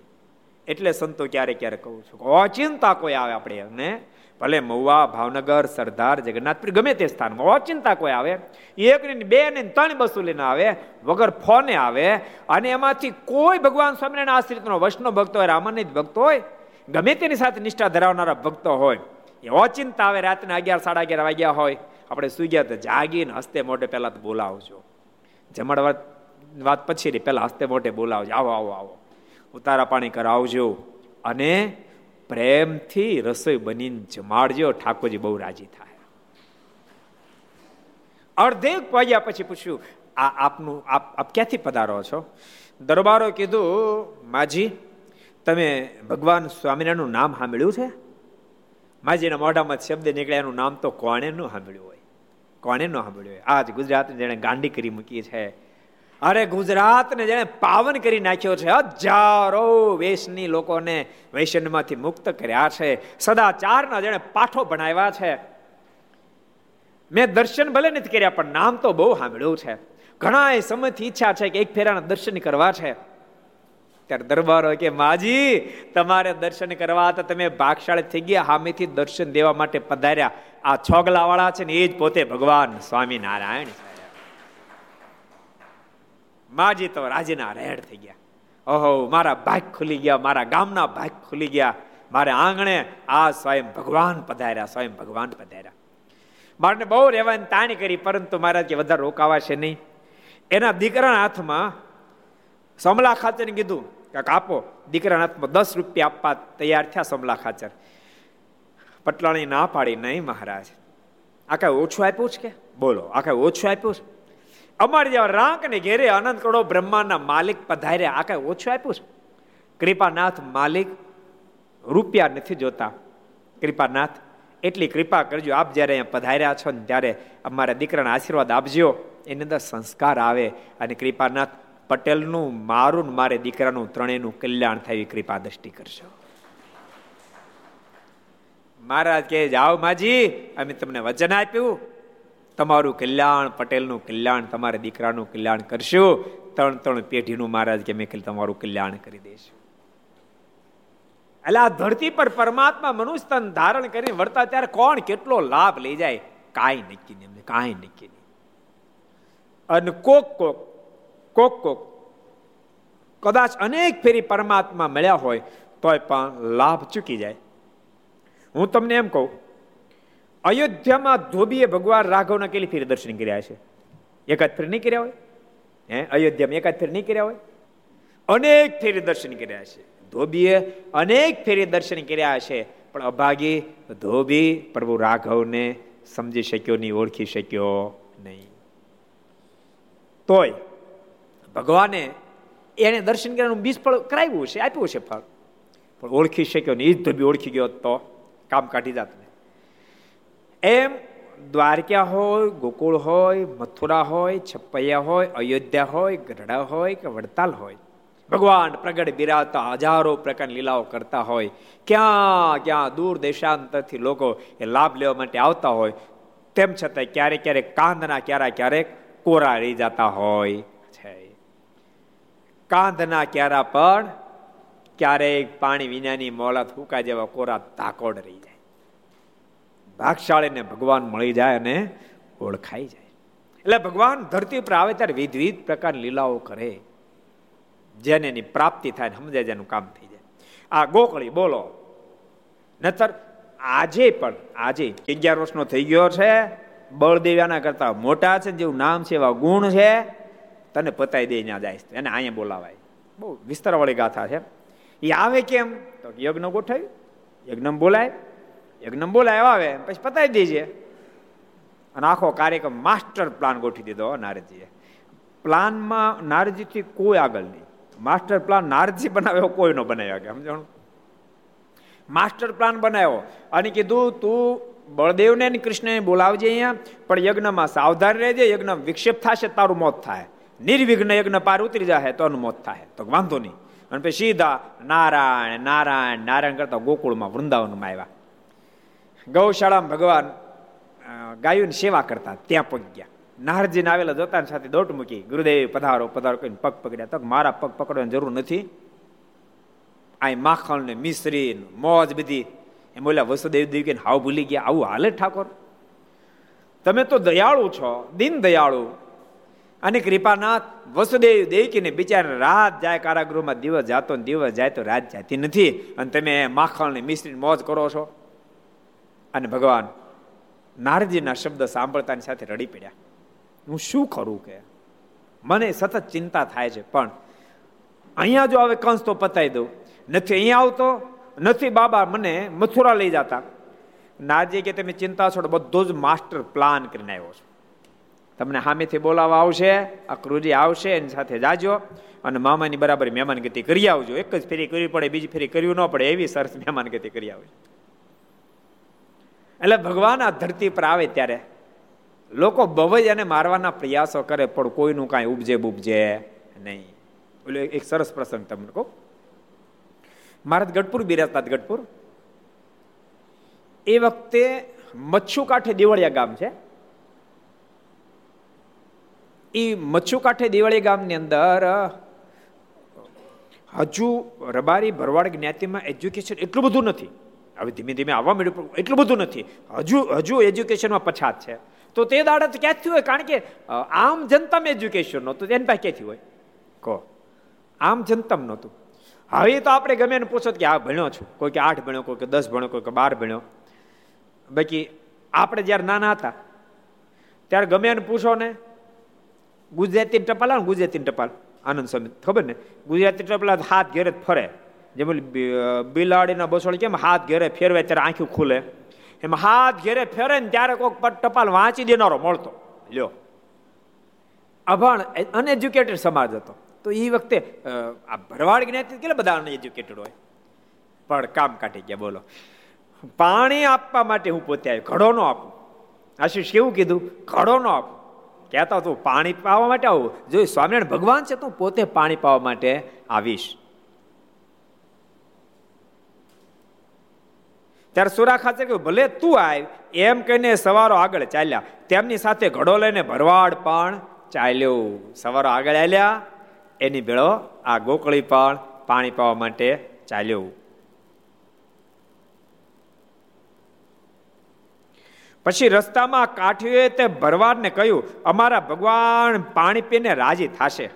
એટલે સંતો ક્યારેક ક્યારેક કહું છું અચિંતા કોઈ આવે આપણે અને ભલે મહુવા, ભાવનગર, સરદાર જગન્નાથપુર ગમે તે સ્થાનમાં. અચિંતા કોઈ આવે? એક ને બે ને ત્રણ બસો લઈને આવે, વગર ફોને આવે, અને એમાંથી કોઈ ભગવાન સ્વામિનારાયણ આશ્રિતનો વૈષ્ણવ ભક્તો હોય રામાનંદ ભક્તો હોય, ગમે તેની સાથે નિષ્ઠા ધરાવનારા ભક્તો હોય એ ચિંતા આવે રાતના અગિયાર, સાડા અગિયાર વાગ્યા હોય, આપણે સુઈ ગયા તો જાગીને હસ્તે મોઢે પહેલા તો બોલાવજો. જમણવાર વાત પછી પહેલા હસ્તે મોઢે બોલાવજો. આવો આવો આવો. ઉતારા પાણી કરાવજો. અને પ્રેમથી રસોઈ બનીને જમાડજો, ઠાકોરજી બહુ રાજી થાય. અડધેક વાગ્યા પછી પૂછ્યું, આ આપનું, આપ આપ ક્યાંથી પધારો છો? દરબારો કીધું, માજી, તમે ભગવાન સ્વામિનારાયણનું નામ સાંભળ્યું છે? માજીના મોઢામાં શબ્દ નીકળ્યા, એનું નામ તો કોણે ન સાંભળ્યું હોય. કોણે ન સાંભળ્યું હોય. આજ ગુજરાતને જેણે ગાંડી કરી મૂકી છે અરે ગુજરાતને જેને પાવન કરી નાખ્યો છે, હજારો વેશની લોકોને વૈષ્ણવમાંથી મુક્ત કર્યા છે. સદાચારના જેને પાઠો ભણાવ્યા છે. મેં દર્શન ભલે નથી કર્યા, પણ નામ તો બહુ સાંભળ્યું છે. ઘણા સમયથી ઈચ્છા છે કે એક ફેરાના દર્શન કરવા છે. ત્યારે દરબારો કે, માજી, તમારે દર્શન કરવા તો તમે ભાગશાળી થઈ ગયા, હામેથી દર્શન દેવા માટે પધાર્યા. આ છોગલા વાળા છે ને, એ જ પોતે ભગવાન સ્વામિનારાયણ છે. માજી તો રાજીના રેડ થઈ ગયા. ઓહો, મારા ભાગ ખુલી ગયા, મારા ગામના ભાગ ખુલી ગયા. મારે આંગણે આ સ્વયં ભગવાન પધાર્યા, સ્વયં ભગવાન પધાર્યા. મારને બહુ રહેવાની તાણી કરી, પરંતુ મારા કે વધારે રોકાવાશે નહીં. એના દીકરાના હાથમાં સમલા ખાચર કીધું કે આપો, દીકરાના હાથમાં દસ રૂપિયા આપવા તૈયાર થયા સમલા ખાચર. પટલાણી ના પાડી, નહીં મહારાજ, આ કઈ ઓછું આપ્યું છે કે? બોલો, આ કઈ ઓછું આપ્યું છે. અમારે જેવા રાંક ને ઘેરે અનંત કરોડો બ્રહ્માંડના માલિક પધાર્યા. આ કઈ ઓછું આપ્યું છે? કૃપાનાથ માલિક રૂપિયા નથી જોતા. કૃપાનાથ, એટલી કૃપા કરજો. આપ જ્યારે અહીંયા પધાર્યા છો ને ત્યારે અમારા દીકરાના આશીર્વાદ આપજો. એની અંદર સંસ્કાર આવે અને કૃપાનાથ પટેલનું, મારું મારે દીકરાનું ત્રણેયનું કલ્યાણ થાય કૃપા દ્રષ્ટિ કરશો મહારાજ કે જાઓ માજી, અમે તમને વચન આપ્યું. તમારું કલ્યાણ, પટેલનું કલ્યાણ, તમારા દીકરાનું કલ્યાણ કરશું. ત્રણ ત્રણ પેઢીનું મહારાજ કે મેં તમારું કલ્યાણ કરી દઈશું એટલે આ ધરતી પર પરમાત્મા મનુષ્ય ધારણ કરીને વર્તા ત્યારે કોણ કેટલો લાભ લઈ જાય? કાંઈ નક્કી નહીં કાંઈ નક્કી નહીં. અને કોક કોક કોક કોક, કદાચ અનેક ફેરી પરમાત્મા મળ્યા હોય, તોય પણ લાભ ચૂકી જાય. હું તમને એમ કહું અયોધ્યામાં ધોબીએ ભગવાન રાઘવના કેટલી ફેરી દર્શન કર્યા છે એકાદ ફેર નહીં કર્યા હોય? હે? અયોધ્યામાં એકાદ ફેર નહીં કર્યા હોય? અનેક ફેરી દર્શન કર્યા છે ધોબીએ અનેક ફેરી દર્શન કર્યા છે પણ અભાગી ધોબી પ્રભુ રાઘવને સમજી શક્યો નહીં, ઓળખી શક્યો નહીં. તોય ભગવાને એને દર્શન કરવાનું બીજ ફળ કરાવ્યું છે આપ્યું છે ફળ. પણ ઓળખી શક્યો નહીં. ધોબી ઓળખી ગયો તો કામ કાઢી જાત એમ દ્વારકા હોય, ગોકુળ હોય, મથુરા હોય છપૈયા હોય, અયોધ્યા હોય, ગઢડા હોય કે વડતાલ હોય. ભગવાન પ્રગટ બિરાવતા હજારો પ્રકાર લીલાઓ કરતા હોય. ક્યાં ક્યાં દૂર દેશાંતરથી લોકો એ લાભ લેવા માટે આવતા હોય. તેમ છતાં ક્યારેક ક્યારેક કાંધના ક્યારેક ક્યારેક કોરા રહી જતા હોય છે. કાંધના ક્યારા પણ ક્યારેક પાણી વિનાની મોલા થૂકા જેવા કોરા તાકોડ રહી જાય. ભાગશાળીને ભગવાન મળી જાય અને ઓળખાઈ જાય. એટલે ભગવાન ધરતી ઉપર આવે ત્યારે વિધવિધ પ્રકારની લીલાઓ કરે. જેને એની પ્રાપ્તિ થાય સમજાય જેનું કામ થઈ જાય. આ ગોકળી બોલો. નતર આજે પણ, આજે અગિયાર વર્ષનો થઈ ગયો છે. બળદેવ્યાના કરતા મોટા છે, જેવું નામ છે, એવા ગુણ છે. તને પતાવી દે, ત્યાં જાય એને અહીંયા બોલાવાય. બહુ વિસ્તારવાળી ગાથા છે. એ આવે કેમ? તો યજ્ઞ ગોઠવ્યું. યજ્ઞ બોલાય. યજ્ઞ બોલાય આવે, પછી પતાવી દેજે. અને આખો કાર્યક્રમ માસ્ટર પ્લાન ગોઠવી દીધો નારદજીએ. પ્લાનમાં નારદજીથી કોઈ આગળ નહીં. માસ્ટર પ્લાન નારદજી બનાવ્યો કોઈ ન બનાવ્યો કે સમજણ માસ્ટર પ્લાન બનાવ્યો અને કીધું, તું બળદેવને અને કૃષ્ણને બોલાવજે અહીંયા, પણ યજ્ઞમાં સાવધાન રહેજે, યજ્ઞ વિક્ષેપ થશે તારું મોત થાય. નિર્વિઘ્ન યજ્ઞ પાર ઉતરી જાય તો એનું મોત થાય. તો વાંધો નહીં. અને પછી સીધા નારાયણ નારાયણ નારાયણ કરતા ગોકુળમાં વૃંદાવનમાં આવ્યા. ગૌશાળામાં ભગવાન ગાયોની સેવા કરતા, ત્યાં પગ્યા નારજીને આવેલા જોતા સાથે દોટ મૂકી, ગુરુદેવ, પધારો પધારો, કહીને પગ પકડ્યા. તો મારા પગ પકડવાની જરૂર નથી. આ માખણ ને મિશ્રી મોજ બધી. એમ બોલ્યા, વસુદેવ દેવી કે હાવ ભૂલી ગયા. આવું હાલે ઠાકોર? તમે તો દયાળુ છો, દિન દયાળુ. અને કૃપાનાથ, વસુદેવ દેવકીને બિચારા રાત જાય કારાગૃહમાં, દિવસ જાતો દિવસ જાય તો રાત જાતી નથી. અને તમે માખણ ને મિશ્રી મોજ કરો છો. અને ભગવાન નારજીના શબ્દ સાંભળતાની સાથે રડી પડ્યા. હું શું કરું કે? મને સતત ચિંતા થાય છે, પણ અહીંયા જો હવે કંસ તો પતાવી દઉં. નથી અહીંયા આવતો, નથી બાબા મને મથુરા લઈ જતા. નારજી કે તમે ચિંતા છોડો, બધો જ માસ્ટર પ્લાન કરીને આવ્યો છો. તમને સામેથી બોલાવવા આવશે, આ આવશે, એની સાથે જાજો. અને મામાની બરાબર મહેમાનગતિ કરી આવજો. એક જ ફેરી કરવી પડે, બીજી ફેરી કરવી ન પડે, એવી સરસ મહેમાનગતિ કરી આવજો. એટલે ભગવાન આ ધરતી પર આવે ત્યારે. લોકો બવજ અને મારવાના પ્રયાસો કરે, પણ કોઈનું કાંઈ ઉપજે બુપજે નહીં. એટલે એક સરસ પ્રસંગ તમને કહું. મહારાજ ગઢપુર બિરાજતા ગઢપુર. એ વખતે મચ્છુ કાંઠે દિવાળિયા ગામ છે. એ મચ્છુ કાંઠે દિવાળી ગામની અંદર, હજુ રબારી ભરવાડ જ્ઞાતિમાં એજ્યુકેશન એટલું બધું નથી. હવે ધીમે ધીમે આવવા મળ્યું એટલું બધું નથી. હજુ હજુ એજ્યુકેશનમાં પછાત છે. તો તે દાડા ક્યાંથી હોય, કારણ કે આમ જનતમ એજ્યુકેશન નહોતું. એની પાસે ક્યાંથી હોય? કહો. આમ જનતમ નહોતું. હવે તો આપણે ગમે એને પૂછો કે આ ભણ્યો છું. કોઈ કે, આઠ ભણ્યો કોઈ કે, દસ ભણ્યો કોઈ કે, બાર ભણ્યો બાકી આપણે જ્યારે નાના હતા, ત્યારે ગમે એને પૂછો ને ગુજરાતી ટપાલ ગુજરાતી ટપાલ આનંદ સ્વામી, ખબર ને? ગુજરાતી ટપાલ હાથ ઘેરે જ ફરે. જેમ બિલાડીના બસોડી કેમ હાથ ઘેરે ફેરવે ત્યારે આંખું ખુલે? એમ હાથ ઘેરે ફેરે ને ત્યારે કોઈક ટપાલ વાંચી દેનારો મળતો. લ્યો. અભણ અનએજ્યુકેટેડ સમાજ હતો. તો એ વખતે આ ભરવાડ જ્ઞાતિ કેટલા બધા અનએજ્યુકેટેડ હોય? પણ કામ કાઢી ગયા, બોલો. પાણી આપવા માટે હું પોતે આવ્યો, ઘડો નો આપું. આશીષ કેવું કીધું? ઘડો નો આપું. કહેતા તું પાણી પાવા માટે આવું. જો સ્વામિનારાયણ ભગવાન છે તું પોતે પાણી પાવા માટે આવીશ. ત્યારે સુરા ખાતે કહ્યું, ભલે તું આવ એમ કહીને સવારો આગળ ચાલ્યા. તેમની સાથે ઘડો લઈને ભરવાડ પણ ચાલ્યો. સવારો આગળ આવ્યા એની ભેળો આ ગોકળી પણ પાણી પાવા માટે ચાલ્યો. પછી રસ્તામાં કાઠીએ તે ભરવાડને કહ્યું, અમારા ભગવાન પાણી પીને રાજી થશે.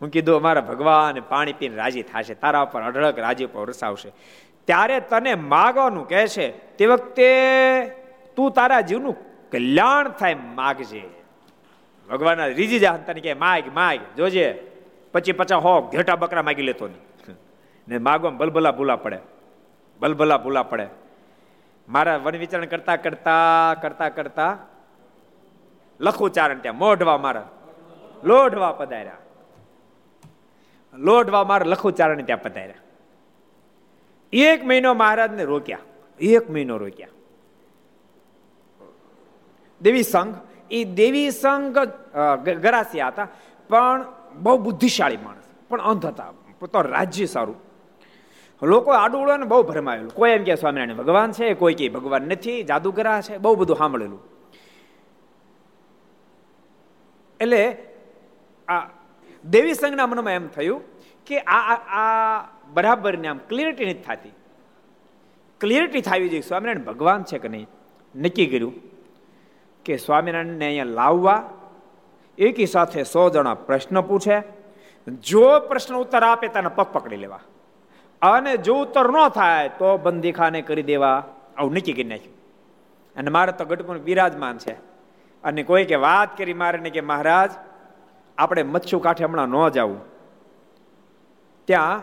હું કીધું, અમારા ભગવાન પાણી પીને રાજી થશે. તારા ઉપર અઢળક રાજી ઉપર વરસાવશે. ત્યારે તને માગવાનું કહે છે, તે વખતે તું તારા જીવનું કલ્યાણ થાય માગજે. ભગવાન રીજી જા તને કે માગ માગ, જોજે. પછી પચા હો, ઘેટા બકરા માગી લેતો નહીં. ને માગવા બલબલા ભૂલા પડે. બલબલા ભૂલા પડે. મારા વન વિચરણ કરતા કરતા કરતા કરતા લખું ચારણ ત્યાં મોઢવા મારા, લોઢવા પધાર્યા. લોઢવા મારા લખું ચારણ ત્યાં પધાર્યા. એક મહિનો મહારાજને રોક્યા. એક મહિનો રોક્યા. દેવી સંઘ, એ દેવી સંઘ ગરાસિયા હતા, પણ બહુ બુદ્ધિશાળી માણસ. પણ અંધ હતા. તો રાજ્ય સારું. લોકો આડું બહુ ભરમાયેલું કોઈ એમ કે સ્વામિનારાયણ ભગવાન છે, કોઈ કે ભગવાન નથી, જાદુગરા છે, બહુ બધું સાંભળેલું. એટલે આ દેવી સંઘના મનમાં એમ થયું કે આ આ બરાબરની આમ ક્લિયરિટી નથી થતી. ક્લિયરિટી થવી જોઈએ સ્વામિનારાયણ ભગવાન છે કે નહીં? નક્કી કર્યું કે સ્વામિનારાયણને અહીંયા લાવવા એકી સાથે સો જણા પ્રશ્ન પૂછે. જો પ્રશ્ન ઉત્તર આપે તેના પગ પકડી લેવા. અને જો ઉત્તર ન થાય તો બંદીખાને કરી દેવા. આવું નક્કી કરી નાખ્યું. અને મારે તો ગઢપુર બિરાજમાન છે. અને કોઈ કે વાત કરી મારે ને કે મહારાજ, આપણે મચ્છુ કાંઠે હમણાં ન જવું. ત્યાં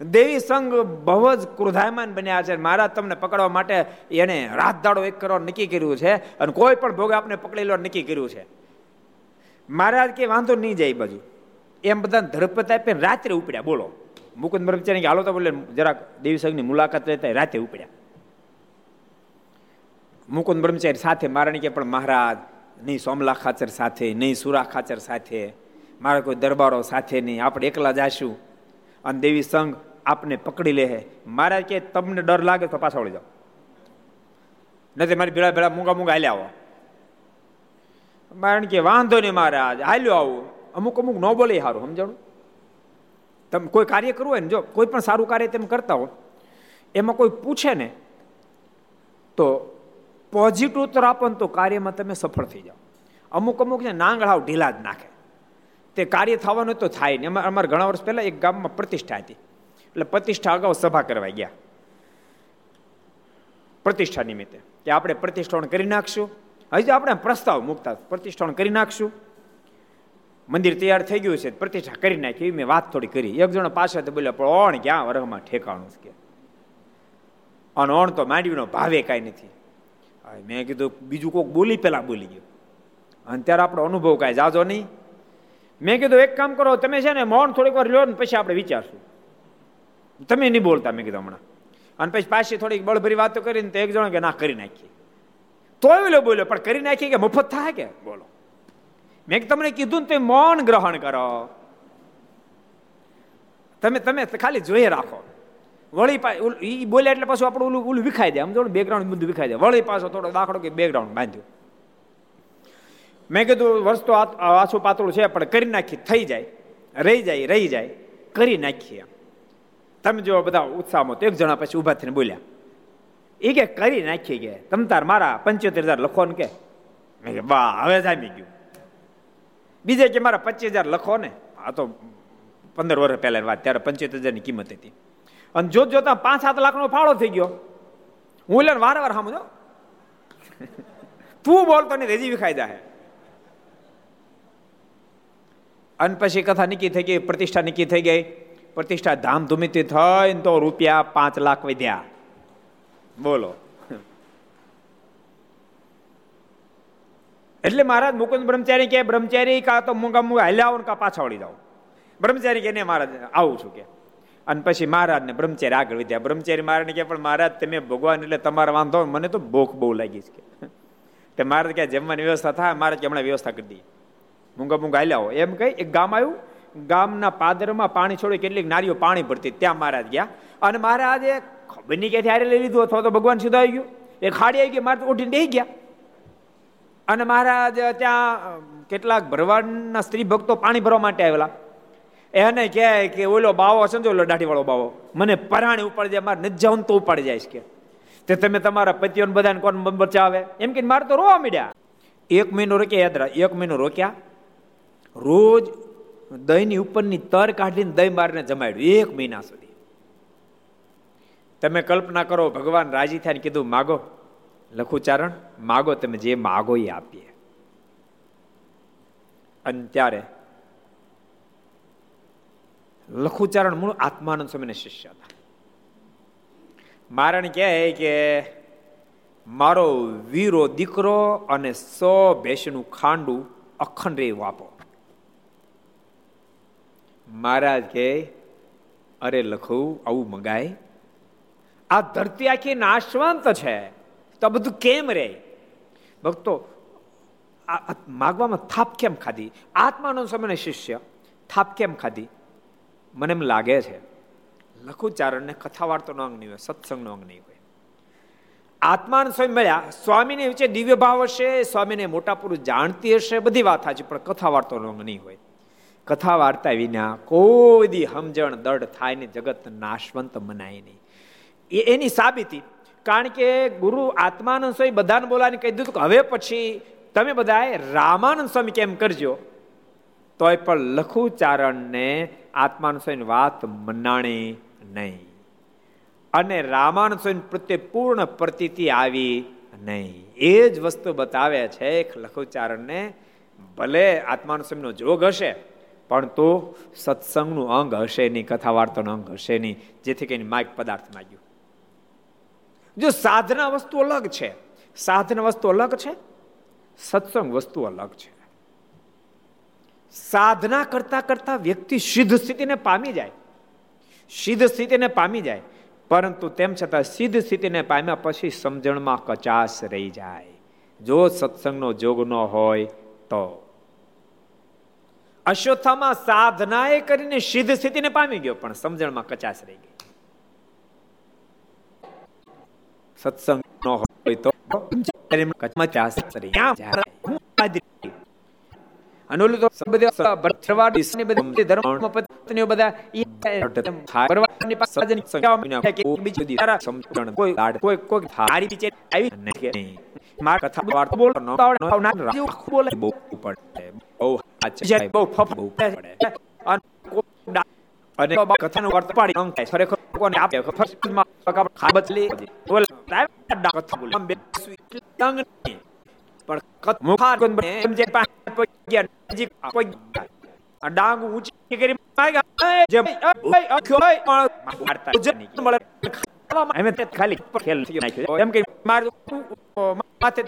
દેવી સંઘ બહુ જ ક્રોધાયમાન બન્યા છે મહારાજ તમને પકડવા માટે એને રાત દાડો એક કરવા નક્કી કર્યું છે અને કોઈ પણ ભોગ આપણે પકડી લો, નક્કી કર્યું છે. મહારાજ કે વાંધો નહીં જાય બાજુ. એમ બધા ધરપત આપીને રાત્રે ઉપડ્યા, બોલો. મુકુંદ બ્રહ્મચારી હાલો તો બોલે, જરાક દેવી સંઘની મુલાકાત લેતા રાતે ઉપડ્યા. મુકુંદ બ્રહ્મચારી સાથે, મારાણી કે પણ મહારાજ, નહીં સોમલા ખાચર સાથે, નહીં સુરા ખાચર સાથે, મારા કોઈ દરબારો સાથે નહીં, આપણે એકલા જાશું અને દેવી સંઘ આપને પકડી લે મારા કે તમને ડર લાગે તો પાછા વળી જાઓ. નથી મારી ભેળા ભેળા મૂંગા મૂંગા હાલ્યા આવો. મારણ કે વાંધો નહીં મહારાજ, હાલ્યો આવું. અમુક અમુક ન બોલે સારું સમજાણું? તમે કોઈ કાર્ય કરવું હોય ને જો, કોઈ પણ સારું કાર્ય તેમ કરતા હો, એમાં કોઈ પૂછે ને, તો પોઝિટિવ ઉત્તર ને તો કાર્યમાં તમે સફળ થઈ જાઓ. અમુક અમુક ને નાંગળાવ ઢીલા જ નાખે. તે કાર્ય થવાનું તો થાય નહીં. અમારે ઘણા વર્ષ પહેલાં એક ગામમાં પ્રતિષ્ઠા હતી. એટલે પ્રતિષ્ઠા અગાઉ સભા કરવા ગયા. પ્રતિષ્ઠા નિમિત્તે. કે આપણે પ્રતિષ્ઠાણ કરી નાખશું. હજી આપણે પ્રસ્તાવ મૂકતા પ્રતિષ્ઠાણ કરી નાખશું. મંદિર તૈયાર થઈ ગયું છે. પ્રતિષ્ઠા કરી નાખી. મેં વાત થોડી કરી. એક જણો પાછળ બોલ્યો, પણ ઓણ ક્યાં વર્ગમાં ઠેકાણું કે, અને ઓણ તો માંડવીનો ભાવે કાંઈ નથી. મેં કીધું, બીજું કોઈક બોલી પહેલાં બોલી ગયું. અને ત્યારે આપણો અનુભવ કાંઈ જાજો નહીં. મેં કીધું, એક કામ કરો, તમે છે ને મૌન થોડીક વાર લ્યો ને પછી આપણે વિચારશું. તમે નહીં બોલતા, મેં કીધું હમણાં. અને પછી પાછી થોડીક બળભરી વાતો કરીને તો એક જણો કે, ના, કરી નાખીએ. તોય બોલ્યો બોલ્યો, પણ કરી નાખી કે મફત થાય કે? બોલો. મેં તમને કીધું ને તે મૌન ગ્રહણ કરો. તમે તમે ખાલી જોઈએ રાખો. વળી એ બોલ્યા એટલે પાછું આપણું ઓલું ઓલું વિખાઈ દે આમ થોડું બેકગ્રાઉન્ડ બધું વિખાઈ દે વળી પાછો થોડો દાખલો કે બેકગ્રાઉન્ડ બાંધ્યું. મેં કીધું વર્ષ તો આછું પાતળું છે, પણ કરી નાખી, થઈ જાય. રહી જાય રહી જાય. કરી નાખીએ તમે જો બધા ઉત્સાહમાં તો એક જણા પછી ઊભા થઈને બોલ્યા એ કે કરી નાખી કે, તમ તાર મારા પંચોતેર હજાર લખો ને કે. મેં કે બા હવે જામી ગયું. બીજે કે, મારા પચીસ હજાર લખો ને. આ તો પંદર વર્ષ પહેલાની વાત, ત્યારે પંચોતેર હજારની કિંમત હતી. અને જોત જોતા પાંચ સાત લાખનો ફાળો થઈ ગયો. હું લે વારંવાર સમજો તું બોલતો નહીં રેજી વિખાઈ જાય અને પછી કથા નીકી થઈ ગઈ, પ્રતિષ્ઠા નીકી થઈ ગઈ. પ્રતિષ્ઠા ધામધૂમીથી થઈ તો રૂપિયા પાંચ લાખ વધ્યા. બોલો. એટલે મહારાજ મુકુંદ બ્રહ્મચારી કે બ્રહ્મચારી કા તો મૂંગા મૂંગા હલ્યા આવો કા પાછા વળી જાઓ. બ્રહ્મચારી કે ને મહારાજ, આવું છું કે. અને પછી મહારાજ ને બ્રહ્મચારી આગળ વધ્યા. બ્રહ્મચારી મહારાજ કે પણ મહારાજ, તમે ભગવાન એટલે તમારે વાંધો મને તો ભૂખ બહુ લાગી છે કે. તે મહારાજ કે જમવાની વ્યવસ્થા થાય. મહારાજ કે, હમણાં વ્યવસ્થા કરી દઈએ. મૂંગા મૂંગા હાલ્યા હોય. એમ કહી, એક ગામ આવ્યું. ગામના પાદરમાં પાણી છોડી કેટલીક નારીઓ પાણી ભરતી. ત્યાં મહારાજ ગયા. અને મહારાજે ખબર નહીં ક્યાંથી હારે લઈ લીધું અથવા તો ભગવાન સીધો આવી ગયો. એ ખાડી આવી ગઈ મારે ઉઠીને બેસી ગયા. અને મહારાજ ત્યાં કેટલાક ભરવાડના સ્ત્રી ભક્તો પાણી ભરવા માટે આવેલા. એને કહે કે ઓલો બાવો છે ને દાઢી વાળો બાવો, મને પરાણી ઉપાડી જાય મારે નથી તો ઉપાડી જાય કે. તે તમે તમારા પતિઓને બધાને કોણ બચાવે એમ કે મારે તો રોવા મીડ્યા. એક મહિનો રોક્યા, યાદ એક મહિનો રોક્યા. રોજ દહીંની ઉપરની તર કાઢીને દહીં મારીને જમાડ્યું, એક મહિના સુધી. તમે કલ્પના કરો, ભગવાન રાજી થાય કીધું, માગો, લખુચારણ, માગો તમે જે માગો એ આપીએ. અને ત્યારે લખુચારણ મૂળ આત્માનંદ સ્વામીને શિષ્ય હતા. મારણ કહે કે, મારો વીરો દીકરો અને સો ભેંસનું ખાંડું અખંડ એવું આપો. મહારાજ કે અરે લખું, આવું મંગાય. આ ધરતી આખી નાશવંત છે. તો બધું કેમ રે? ભક્તો માગવામાં થાપ કેમ ખાધી? આત્માનો સમય શિષ્ય, થાપ કેમ ખાધી? મને એમ લાગે છે. લઘુચારણને કથા વાર્તાનો અંગ નહીં હોય, સત્સંગનો અંગ નહીં હોય. આત્માન સ્વામી મળ્યા, સ્વામીને વિશે દિવ્ય ભાવ હશે, સ્વામીને મોટા પુરુષ જાણતી હશે, બધી વાત સાચી, પણ કથા વાર્તાનો અંગ નહીં હોય. કથા વાર્તા વિના કોઈ દી સમજણ દડ થાય ને જગત નાશવંત મનાય નહીં. એની સાબિતી. કારણ કે ગુરુ આત્માનંદ સ્વામી બધાને બોલાવીને કહી દીધું કે હવે પછી તમે બધાએ રામાનંદ સ્વામી કેમ કરજો? તોય પણ લખુચારણને આત્માનંદ સ્વામીની વાત મનાણી નહીં. અને રામાનંદ સ્વામી પ્રત્યે પૂર્ણ પ્રતીતિ આવી નહીં. એ જ વસ્તુ બતાવે છે લખુચારણને ભલે આત્માનંદ સ્વામીનો જોગ હશે પણ તો સત્સંગનું અંગ હશે નહીં કથા વાર્તાનો અંગ હશે નહીં, જેથી કરીને માઇક પદાર્થ માગ્યું. જો સાધના વસ્તુ અલગ છે, સાધના વસ્તુ અલગ છે, સત્સંગ વસ્તુ અલગ છે. સાધના કરતા કરતા વ્યક્તિ સિદ્ધ સ્થિતિને પામી જાય. સિદ્ધ સ્થિતિને પામી જાય, પરંતુ તેમ છતાં સિદ્ધ સ્થિતિને પામ્યા પછી સમજણમાં કચાશ રહી જાય. જો સત્સંગનો જોગ ન હોય તો અશ્વત્થામાં સાધનાએ કરીને સિદ્ધ સ્થિતિને પામી ગયો પણ સમજણમાં કચાશ રહી ગઈ. સત્સંગ નો હોય તો અનુલ તો બધા ધર્મ ને બધા ઈ પરવાની પાસે સંખ્યા કે બીજી બધી. સમજણ કોઈ ગાડ કોઈ કોઈ આવી ને કે નહીં માર કથા વાર્તા બોલ નો આવડે ના બોલે. બહુ પડે. બહુ સાચે બહુ ફફ પડે. અને કથાનો પાડી અંગ ખરેખર કોને આપે. ફર્સ્ટમાં ખાબત લે. બોલ કથા બોલ. બે તંગ પણ કથ મુખાર કોન એમ જે પાસે ગયા, નજીક કોઈ ડાંગ ઊંચી કરી માગ્યા જે અખ્યો મારતા જ નહીં. મળે. એમ તે ખાલી ખેલ નાખ્યો એમ કે માર, માથે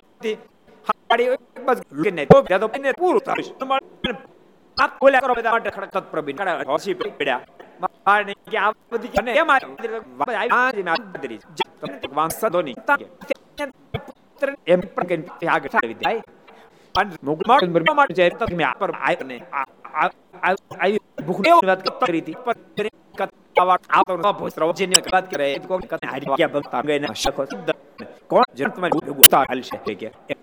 કોણ? જન તમારી ભૂખ હાલ છે. કે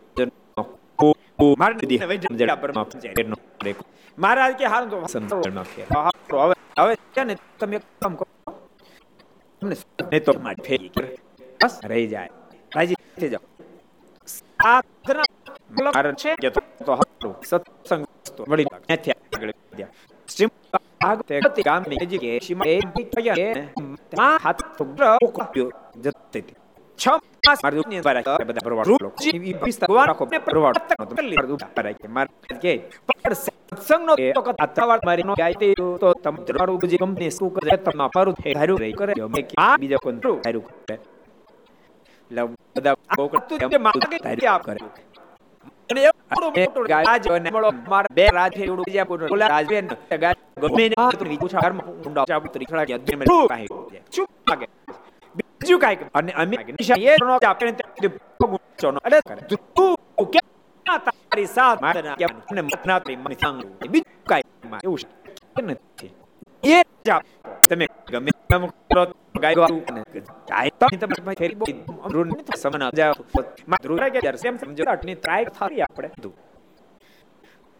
મહારાજ કે હાલ હવે ને તમે કામ કરો. તમને તો બસ રહી જાય. રાજી થઈ જાઓ. સાધના કારણ છે કે તો હારું. સત્સંગ તો વળી નથી આગળ વધ્યા. શ્રીમ આગતે ગતિ ગામની કે શીમા એ બીયા મા હાથ તો ઉગ્ર કોપ્યો જતી છ માસ મારું ની બધા પ્રવાહ લોકો જીવી વિસ્તા ગોવા ને પ્રવાહ તક તો પહેલી વાર કે માર કે પર સત્સંગ નો તો કથા મારી નો ગાય તો તમ દરવાડું જે કંપની શું કરે તમ પરું હારું રહી કરે મે કે આ બીજો કોણ હારું કરે લવ બધા બોકડ તું માગે ધારી આપ કરે અને મોટો ગાજ અને મળો માર બે રાજ ફેર બીજા કોણ ઓલા રાજ ગાજ ગમે ને પૂછા ઘરમાં ઊંડા ચાબુ તરી ખડા કે અધ્યય મે કાઈ શું માગે બીજું કાઈ અને અમે તારી સાથ એવું એ તમે ગમે તેમ કરો, ગાય તમે ફેરી સમના જાવમાં રૂરા કે સેમ સમજો અટની ટ્રાય થારી આપણે.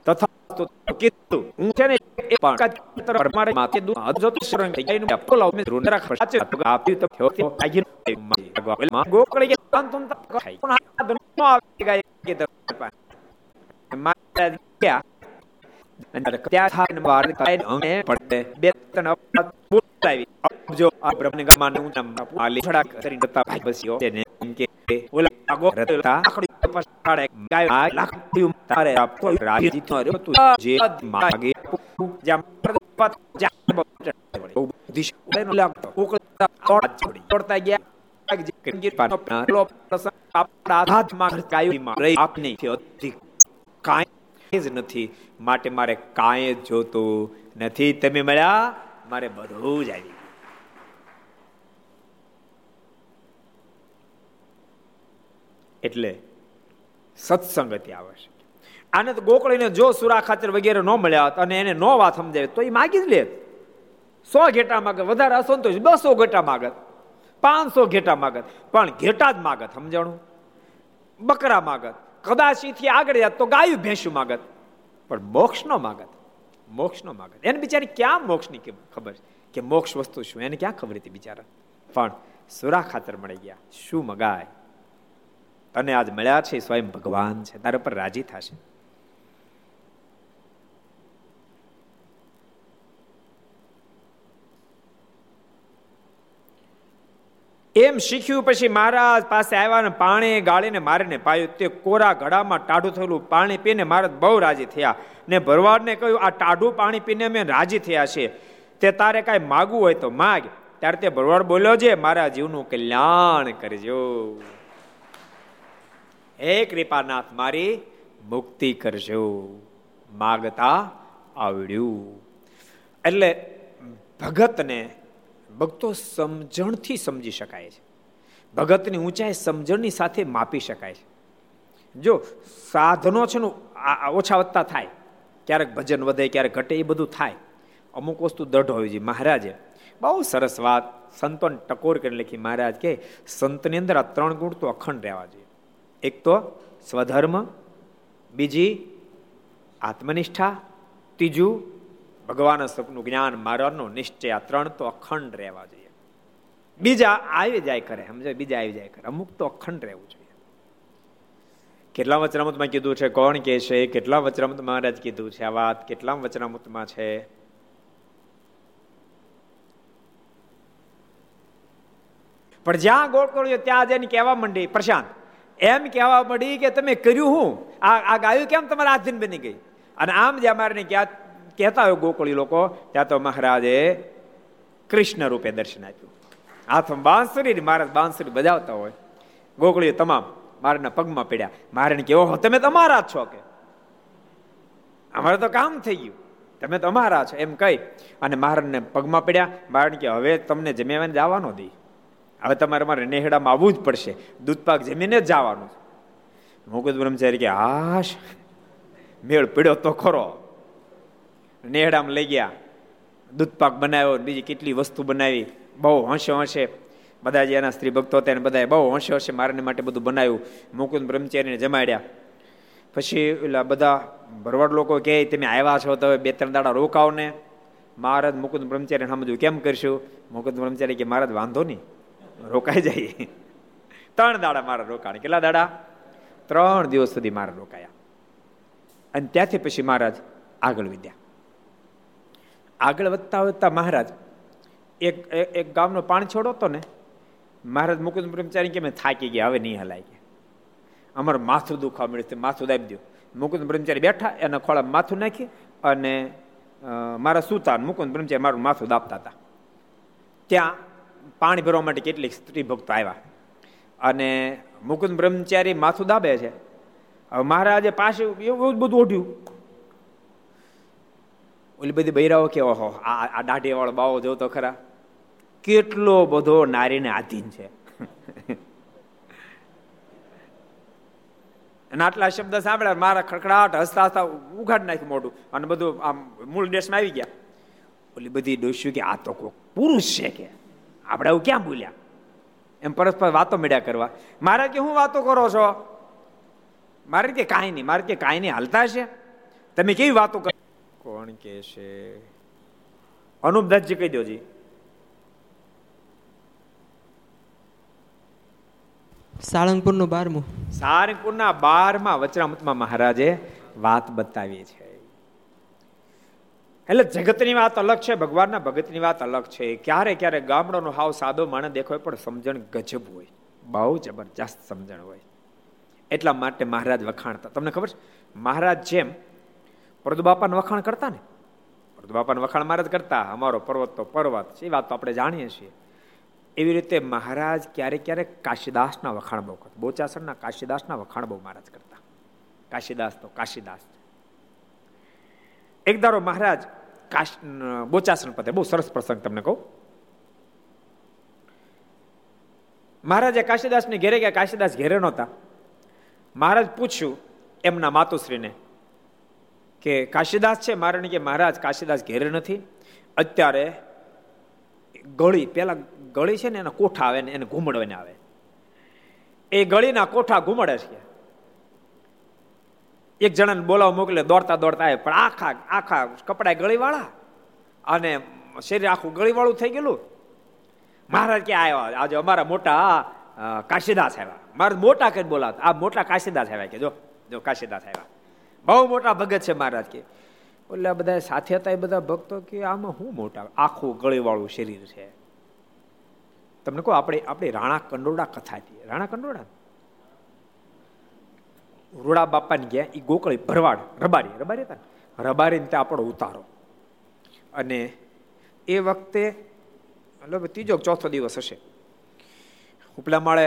તથા તો કીધું, હું છે ને એ પણ કાતર મારે માથે દુ હાથ તો શરંગ થઈ ગઈ આપકો લાવ મે રૂન રાખ સાચે તો આપી તો થયો તો આગી માં ગોકળે કે કાન તું ખાઈ. પણ આ દનો આવી ગઈ કે તો માતા ક્યાં અને ત્યાં થાય ને બાર થાય અમે પડે. બે તન બોલાવી. જો આ બ્રહ્મને ગામાં નું નામ આલી છડા કરી દતા ભાઈ બસ્યો. તેને કે ઓલા કાંઈ જ નથી. માટે મારે કાંઈ જોતું નથી. તમે મળ્યા, મારે બધું જ આવી એટલે સત્સંગતિ આવશ્યક આને તો ગોકળીને જો સુરા ખાતર વગેરે ન મળ્યા અને એને નો વાત સમજાવે તો એ માગી જ લે સો ઘેટા માગત, વધારે અસંતોષ બસો ઘેટા માગત, પાંચસો ઘેટા માગત, પણ ઘેટા જ માગત, સમજાણું? બકરા માગત કદાચ એથી આગળ જાત તો ગાયું ભેંસું માગત, પણ મોક્ષ નો માગત, મોક્ષ નો માગત. એને બિચારી ક્યાં મોક્ષની ખબર કે મોક્ષ વસ્તુ શું? એને ક્યાં ખબર હતી બિચારા? પણ સુરા ખાતર મળી ગયા. શું મગાય? અને આજ મળ્યા છે સ્વયં ભગવાન છે. તારા પર રાજી થશે. એમ શીખ્યું પછી મહારાજ પાસે આવ્યા ને પાણી ગાળીને મારીને પાયું. તે કોરા ઘડામાં ટાઢું થયેલું પાણી પીને મહારાજ બહુ રાજી થયા ને ભરવાડને કહ્યું, આ ટાઢું પાણી પીને અમે રાજી થયા છે તે તારે કાંઈ માગવું હોય તો માગ. ત્યારે તે ભરવાડ બોલ્યો છે મારા જીવનું કલ્યાણ કરજો. હે કૃપાનાથ મારી મુક્તિ કરજો. માગતા આવડ્યું. એટલે ભગતને ભક્તો સમજણથી સમજી શકાય છે. ભગતની ઊંચાઈ સમજણની સાથે માપી શકાય છે. જો સાધનો છે ને ઓછા વધતા થાય, ક્યારેક ભજન વધે, ક્યારેક ઘટે, એ બધું થાય. અમુક વસ્તુ દઢ હોવી જોઈએ મહારાજે બહુ સરસ વાત સંતોને ટકોર કરીને લખી. મહારાજ કે સંતની અંદર આ ત્રણ ગુણ તો અખંડ રહેવા જોઈએ. એક તો સ્વધર્મ, બીજી આત્મનિષ્ઠા, ત્રીજું ભગવાન સ્વરૂપનું જ્ઞાન મારવાનો નિશ્ચય, આ ત્રણ તો અખંડ રહેવા જોઈએ. બીજા આવી જાય કરે સમજો બીજા આવી જાય કરે. અમુક તો અખંડ રહેવું જોઈએ. કેટલા વચનામૃતમાં કીધું છે? કોણ કે છે? કેટલા વચનામૃત મહારાજ કીધું છે? આ વાત કેટલા વચનામૃતમાં છે? પણ જ્યાં ગોળ કર્યો ત્યાં જઈને કહેવા માંડી, પ્રશાંત. એમ કહેવા મળી કે તમે કર્યું હું? આ આ ગાયું કેમ તમારા આધીન બની ગઈ? અને આમ જે અમારે ક્યાં કહેતા હોય ગોકળી લોકો, ત્યાં તો મહારાજે કૃષ્ણ રૂપે દર્શન આપ્યું. હાથમાં બાંસુરી મહારાજ બાંસુરી બજાવતા હોય. ગોકળીઓ તમામ મારાના પગમાં પડ્યા. મારે કે ઓહો, તમે તમારા જ છો કે. અમારે તો કામ થઈ ગયું. તમે તો અમારા છો, એમ કહી. અને મહારાજને પગમાં પડ્યા. મારણ કે હવે તમને જમ્યાવાને જવાનો દી. હવે તમારે મારે નેહડામાં આવવું જ પડશે. દૂધપાક જમીને જ જવાનું મુકુદ બ્રહ્મચારી કે, હાશ, મેળ પીડ્યો તો ખરો. નેહડામાં લઈ ગયા. દૂધપાક બનાવ્યો, બીજી કેટલી વસ્તુ બનાવી. બહુ હશે હંશે. બધા જે એના સ્ત્રી ભક્તો હતા બધા બહુ હશે હશે મારાને માટે બધું બનાવ્યું. મુકુંદ બ્રહ્મચારીને જમાડ્યા. પછી એટલે બધા ભરવાડ લોકો કહે તમે આવ્યા છો તો બે ત્રણ દાડા રોકાવ ને મહારાજ મુકુદ બ્રહ્મચારી સમજવું કેમ કરશું? મુકુદ બ્રહ્મચારી કે મહારાજ વાંધો નહીં. રોકાઈ જાય. ત્રણ દાડા મારા રોકાણ. કેટલા દાડા? ત્રણ દિવસ સુધી મારા રોકાયા. અને ત્યાંથી પછી મહારાજ આગળ વિદ્યા આગળ વધતા વધતા મહારાજ એક એક ગામનો પાણી છોડો હતો ને, મહારાજ મુકુંદ બ્રહ્મચારી કે મેં થાકી ગયા, હવે નહીં હલાય ગયા અમારું માથું દુખવા મળ્યું માથું દાબી દો. મુકુંદ બ્રહ્મચારી બેઠા, એના ખોળા માથું નાખી અને મારા સુતા મુકુંદ બ્રહ્મચારી મારું માથું દાબતા હતા. ત્યાં પાણી ભરવા માટે કેટલીક સ્ત્રી ભક્તો આવ્યા. અને મુકુંદ બ્રહ્મચારી માથું દાબે છે. હવે મહારાજે પાસે એવું બધું ઓઢ્યું. ઓલી બધી બૈરાઓ કે, ઓહો, આ દાઢી વાળો બાવો જોતો ખરા. કેટલો બધો નારીને આધીન છે. અને આટલા શબ્દ સાંભળ્યા મારા ખડખડાટ હસતા હસતા ઉઘાડ નાખ્યું મોઢું અને બધું આમ મૂળ દેશમાં આવી ગયા. ઓલી બધી ડોસ્યું કે, આ તો કોઈ પુરુષ છે કે? આપણે એવું ક્યાં બોલ્યા? એમ પરસ્પર વાતો મળ્યા કરવા. મારે કે હું વાતો કરો છો? મારે કે કાંઈ નહીં મારે કે કાંઈ નહીં હાલતા છે તમે કેવી વાતો કરો? કોણ કે છે અનુપદાસજી કહી દોજી સાળંગપુરનું બારમું. સાળંગપુરના બારમાં વચરામતમાં મહારાજે વાત બતાવી છે એટલે જગતની વાત અલગ છે, ભગવાનના ભગતની વાત અલગ છે. ક્યારે ક્યારે ગામડાનો હાવ સાદો માણસ દેખાય પણ સમજણ ગજબ હોય. બહુ જબરજસ્ત સમજણ હોય. એટલા માટે મહારાજ વખાણતા. તમને ખબર છે? મહારાજ જેમ પ્રદુબાપાને વખાણ કરતા ને પ્રદુબાપાને વખાણ મહારાજ કરતા. અમારો પર્વત તો પર્વત છે, એ વાત તો આપણે જાણીએ છીએ. એવી રીતે મહારાજ ક્યારેક ક્યારેક કાશીદાસના વખાણ બહુ કરતા. બોચાસણના કાશીદાસના વખાણ બહુ મહારાજ કરતા. કાશીદાસ તો કાશીદાસ એક દારો મહારાજ કાશ બોચાસન પતે. બહુ સરસ પ્રસંગ તમને કહું. મહારાજે કાશીદાસને ઘેરે ગયા. કાશીદાસ ઘેરે નહોતા. મહારાજ પૂછ્યું એમના માતુશ્રીને કે કાશીદાસ છે? મારે કે મહારાજ, કાશીદાસ ઘેરે નથી. અત્યારે ગળી, પેલા ગળી છે ને, એના કોઠા આવે ને એને ઘૂમડવાને આવે. એ ગળીના કોઠા ઘૂમડે છે. એક જણાને બોલાવ મોકલે, દોડતા દોડતા આવે પણ આખા આખા કપડા ગળીવાળા. અને શરીર આખું ગળીવાળું થઈ ગયેલું. મહારાજ ક્યાં આવ્યા આજે અમારા મોટા કાશીદાસ આવ્યા. મારે મોટા કઈ બોલાવતા. આ મોટા કાશીદાસ આવ્યા કે, જો જો, કાશીદાસ આવ્યા. બહુ મોટા ભગત છે મહારાજ કે. એટલે બધા સાથે હતા એ બધા ભક્તો કે, આમાં શું મોટા? આખું ગળીવાળું શરીર છે. તમને કહો, આપણે આપણે રાણા કંડોડા કથા હતી. રાણા કંડોળા રૂડા બાપાને ગયા એ ગોકળી ભરવાડ, રબારી રબારી હતા રબારીને ત્યાં આપણો ઉતારો. અને એ વખતે મતલબ ત્રીજો ચોથો દિવસ હશે. ઉપલા માળે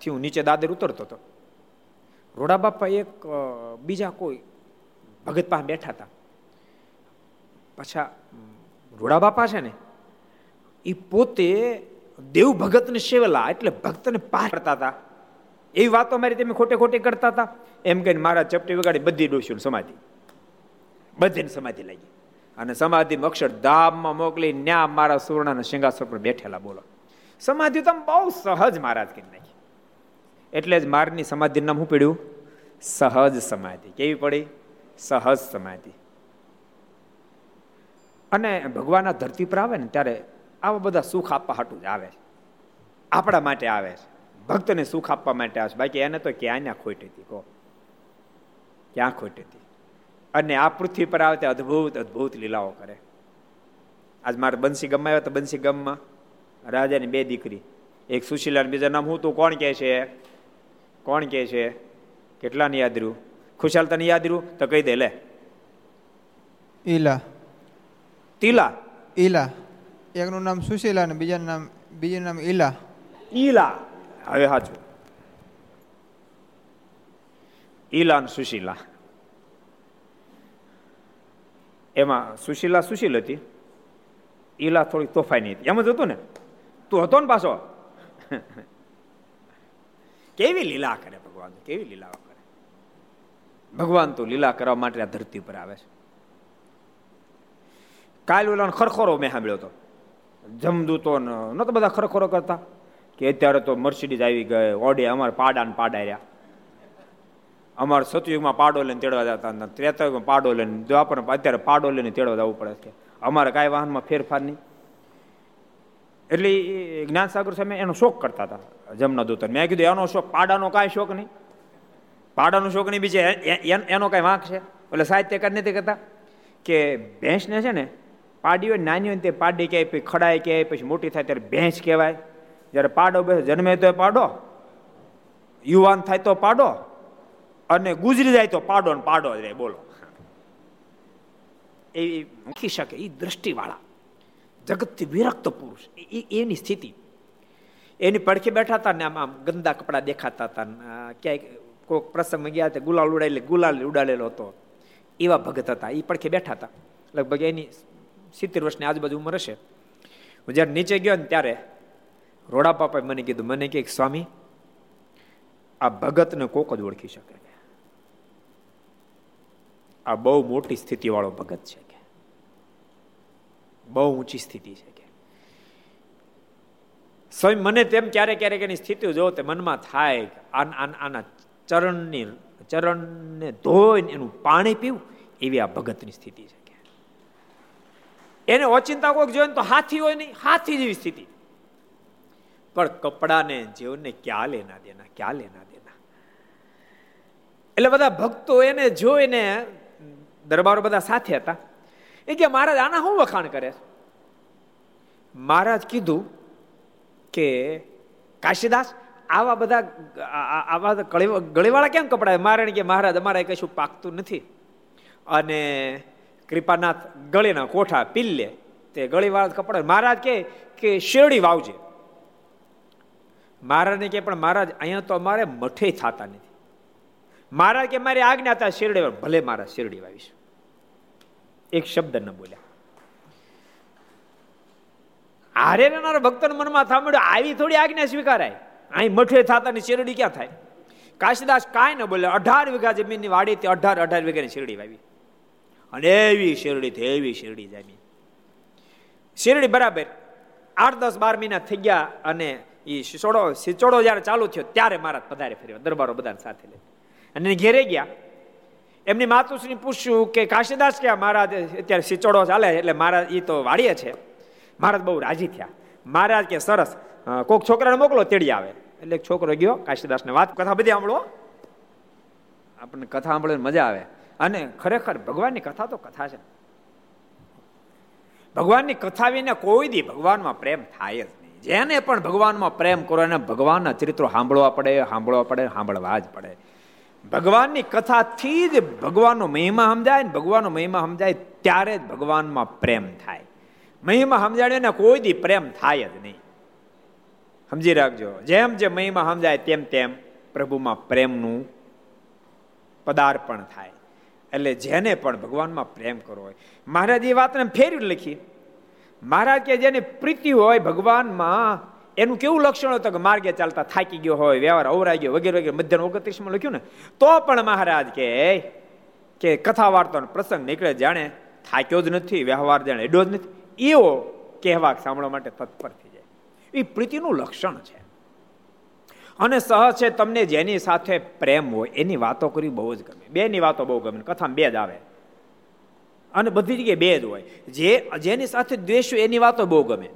થી હું નીચે દાદર ઉતરતો હતો. રોડા બાપા એક બીજા કોઈ ભગત પાસે બેઠા હતા. પાછા રોડા બાપા છે ને એ પોતે દેવ ભગતને સેવેલા, એટલે ભક્તને પાર કરતા હતા. એવી વાતો મારી તમે ખોટે ખોટી કરતા હતા. એમ કહીને મારા ચપટી વગાડી બધી ડોસ્યું સમાધિ. બધીને સમાધિ લાગી. અને સમાધિ અક્ષરધામમાં મોકલી ન્યા મારા સુવર્ણના સિંહાસન પર બેઠેલા બોલો. સમાધિ તો બહુ સહજ મહારાજ કરી નાખી. એટલે જ મારની સમાધિ નામ શું પડ્યું? સહજ સમાધિ. કેવી પડી? સહજ સમાધિ. અને ભગવાન ધરતી પર આવે ને ત્યારે આવા બધા સુખ આપવા હાટું જ આવે. આપણા માટે આવે છે. ભક્તને સુખ આપવા માટે આવશે. બાકી એને તો ક્યાં ના ખોટી હતી કહો. ક્યાં ખોટી હતી? અને આ પૃથ્વી પર આવે તે અદભુત અદભુત લીલાઓ કરે. આજ મારે બંસી ગમમાં આવ્યો તો બંસી ગમમાં રાજાની બે દીકરી. એક સુશીલા બીજા નામ હું તું કોણ કહે છે? કોણ કહે છે? કેટલાને યાદ રહ્યું? ખુશાલ તને યાદ રહ્યું? તો કહી દે લે. ઈલા. તીલા. ઈલા. એકનું નામ સુશીલા અને બીજાનું નામ બીજું નામ ઈલા. ઈલા. હવે સાચું ઈલા અને સુશીલા. એમાં સુશીલા સુશીલ હતી. ઈલા થોડી તોફાની હતી. એમ જ હતું ને? તું હતો ને પાછો? કેવી લીલા કરે ભગવાન? કેવી લીલા કરે? ભગવાન તો લીલા કરવા માટે આ ધરતી પર આવે છે. કાલ ઓલા ખરખરો મેં સાંભળ્યો હતો. જમદૂતો નતો બધા ખરખરો કરતા? કે અત્યારે તો મર્સિડીઝ આવી ગઈ ઓડી અમારે પાડા ને પાડા અમારે સતયુગમાં પાડો લઈને તેડવા જતા હતા, ત્રેતાયુગમાં પાડો લઈને દ્વાપર અત્યારે પાડો લઈને તેડવા જવું પડે છે. અમારે કાંઈ વાહનમાં ફેરફાર નહીં. એટલે જ્ઞાનસાગર સામે એનો શોખ કરતા હતા, જમના દૂતન. મેં કીધું, એનો શોખ, પાડાનો કાંઈ શોખ નહીં. પાડાનો શોખ નહીં, બીજે એનો કાંઈ વાંક છે. એટલે સાહિત્યકાર નથી કરતા કે ભેંસને છે ને પાડી હોય નાની હોય તે પાડી કહેવાય પછી ખડાય કહેવાય પછી મોટી થાય ત્યારે ભેંસ કહેવાય. જ્યારે પાડો બે જન્મે તો પાડો, યુવાન થાય તો પાડો, અને ગુજરી જાય તો પાડો ને પાડો જ રહે બોલો. એ મૂકી શકે એ દ્રષ્ટિવાળા. જગતથી વિરક્ત પુરુષ. એની સ્થિતિ. એની પડખે બેઠા હતા ને આમ આમ ગંદા કપડાં દેખાતા હતા ક્યાંય કોઈક પ્રસંગમાં ગયા હતા ગુલાલ ઉડાડેલે ગુલાલ ઉડાડેલો હતો. એવા ભગત હતા. એ પડખે બેઠા હતા લગભગ એની સિત્તેર વર્ષની આજુબાજુ ઉંમર હશે. હું જ્યારે નીચે ગયો ને ત્યારે રોડા પાપાએ મને કીધું, મને કે સ્વામી, આ ભગતને કોક જ ઓળખી શકે આ બહુ મોટી સ્થિતિવાળો ભગત છે કે? બહુ ઊંચી સ્થિતિ છે કે? સ્વયં મને તેમ ક્યારેક ક્યારેક એની સ્થિતિ જો તે મનમાં થાય આના ચરણની, ચરણને ધોઈને એનું પાણી પીવું, એવી આ ભગતની સ્થિતિ છે કે? એને ઓચિંતા કોઈક જોઈએ તો હાથી હોય નહીં, હાથી જેવી સ્થિતિ. પણ કપડાને જીવને ક્યાં લેના દેના, ક્યાં લેના દેના. એટલે બધા ભક્તો એને જોઈને દરબારો બધા સાથે હતા. એ કે મહારાજ, આના શું વખાણ કરે? મહારાજ કીધું કે, કાશીદાસ, આવા બધા આવા ગળીવાળા કેમ કપડા મારે કે, મહારાજ, અમારે કશું પાકતું નથી. અને કૃપાનાથ ગળીના કોઠા પીલ્લે તે ગળીવાળા કપડા. મહારાજ કે શેરડી વાવજે. મહારાજને કે, પણ મહારાજ, અહીંયા તો અમારે મઠે થતા નથી. મહારાજ કે, મારી આજ્ઞા હતા શેરડી ભલે મારા શેરડી વાવીશ એક શબ્દ ન બોલ્યા. હારે ભક્તોના મનમાં સાંભળ્યું આવી થોડી આજ્ઞા સ્વીકારાય. અહીં મઠે થતા ની શેરડી ક્યાં થાય? કાશીદાસ કાંઈ ન બોલે અઢાર વીઘા જમીનની વાડી તે અઢાર અઢાર વીઘાની શેરડી વાવી. અને એવી શેરડી એવી શેરડી જામી. શેરડી બરાબર આઠ, દસ, બાર મહિના થઈ ગયા અને એ સિસોડો સિચોડો જયારે ચાલુ થયો, ત્યારે મહારાજ પધારે ફર્યો, દરબારો બધા સાથે લે અને ઘેરે ગયા. એમની માતુશ્રી પૂછ્યું કે, કાશીદાસ કે મહારાજ, અત્યારે સિચોડો ચાલે એટલે મહારાજ એ તો વાળીએ છે. મહારાજ બહુ રાજી થયા. મહારાજ કે, સરસ કોઈક છોકરાને મોકલો, તેડી આવે. એટલે છોકરો ગયો, કાશીદાસને વાત, કથા બધી સાંભળો. આપણને કથા સાંભળીને મજા આવે. અને ખરેખર ભગવાનની કથા તો કથા છે. ભગવાનની કથા વિના કોઈ દી ભગવાનમાં પ્રેમ થાય જ જેને પણ ભગવાનમાં પ્રેમ કરો, એને ભગવાનના ચરિત્રો સાંભળવા પડે સાંભળવા પડે, સાંભળવા જ પડે. ભગવાનની કથાથી જ ભગવાનનો મહિમા સમજાય ને ભગવાનનો મહિમા સમજાય ત્યારે જ ભગવાનમાં પ્રેમ થાય. મહિમા સમજાડ્યો ને કોઈ દી પ્રેમ થાય જ નહીં. સમજી રાખજો. જેમ જે મહિમા સમજાય તેમ તેમ પ્રભુમાં પ્રેમનું પદાર્પણ થાય. એટલે જેને પણ ભગવાનમાં પ્રેમ કરવો હોય. મહારાજ એ વાતને ફેરવી લખી. મહારાજ કે જેની પ્રીતિ હોય ભગવાનમાં, એનું કેવું લક્ષણ હતું કે માર્ગે ચાલતા થાકી ગયો હોય, વ્યવહાર અવરાઈ ગયો, વગેરે વગેરે મધ્યન ઓગણત્રીસમાં લખ્યું ને, તો પણ મહારાજ કે કે કથા વાર્તાનો પ્રસંગ નીકળે જાણે, થાક્યો જ નથી, વ્યવહાર જાણે એડો જ નથી. એવો કહેવા સાંભળવા માટે તત્પર થઈ જાય. એ પ્રીતિનું લક્ષણ છે. અને સહજ છે, તમને જેની સાથે પ્રેમ હોય, એની વાતો કરી બહુ જ ગમે. બેની વાતો બહુ ગમે, કથામાં બે જ આવે. અને બધી જગ્યાએ બે જ હોય. જે, જેની સાથે દ્વેષ હોય એની વાતો બહુ ગમે.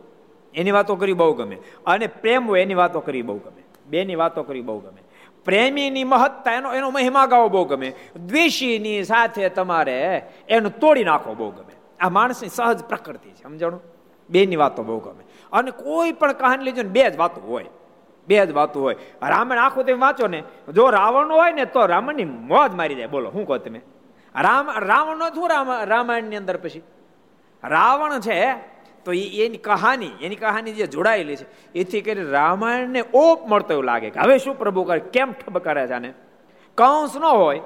એની વાતો કરી બહુ ગમે. અને પ્રેમ હોય એની વાતો કરી બહુ ગમે. બેની વાતો કરી બહુ ગમે. પ્રેમીની મહત્તા એનો એનો મહિમા ગાવો બહુ ગમે. દ્વેષીની સાથે તમારે એનું તોડી નાખો બહુ ગમે. આ માણસની સહજ પ્રકૃતિ છે, સમજાણું? બેની વાતો બહુ ગમે. અને કોઈ પણ કહાની લેજો ને બે જ વાતો હોય. બે જ વાતો હોય. રામાયણ આખું તમે વાંચો ને, જો રાવણ હોય ને તો રાવણની મોજ મારી જાય. બોલો, શું કહો તમે? રામ રાવણ શું રામ રામાયણની અંદર પછી. રાવણ છે, તો એની કહાની એની કહાની જે જોડાયેલી છે, એથી કરી રામાયણને ઓપ મળતો એવું લાગે કે હવે શું પ્રભુ કરે, કેમ ઠબ કરે છે આને? કંસ ન હોય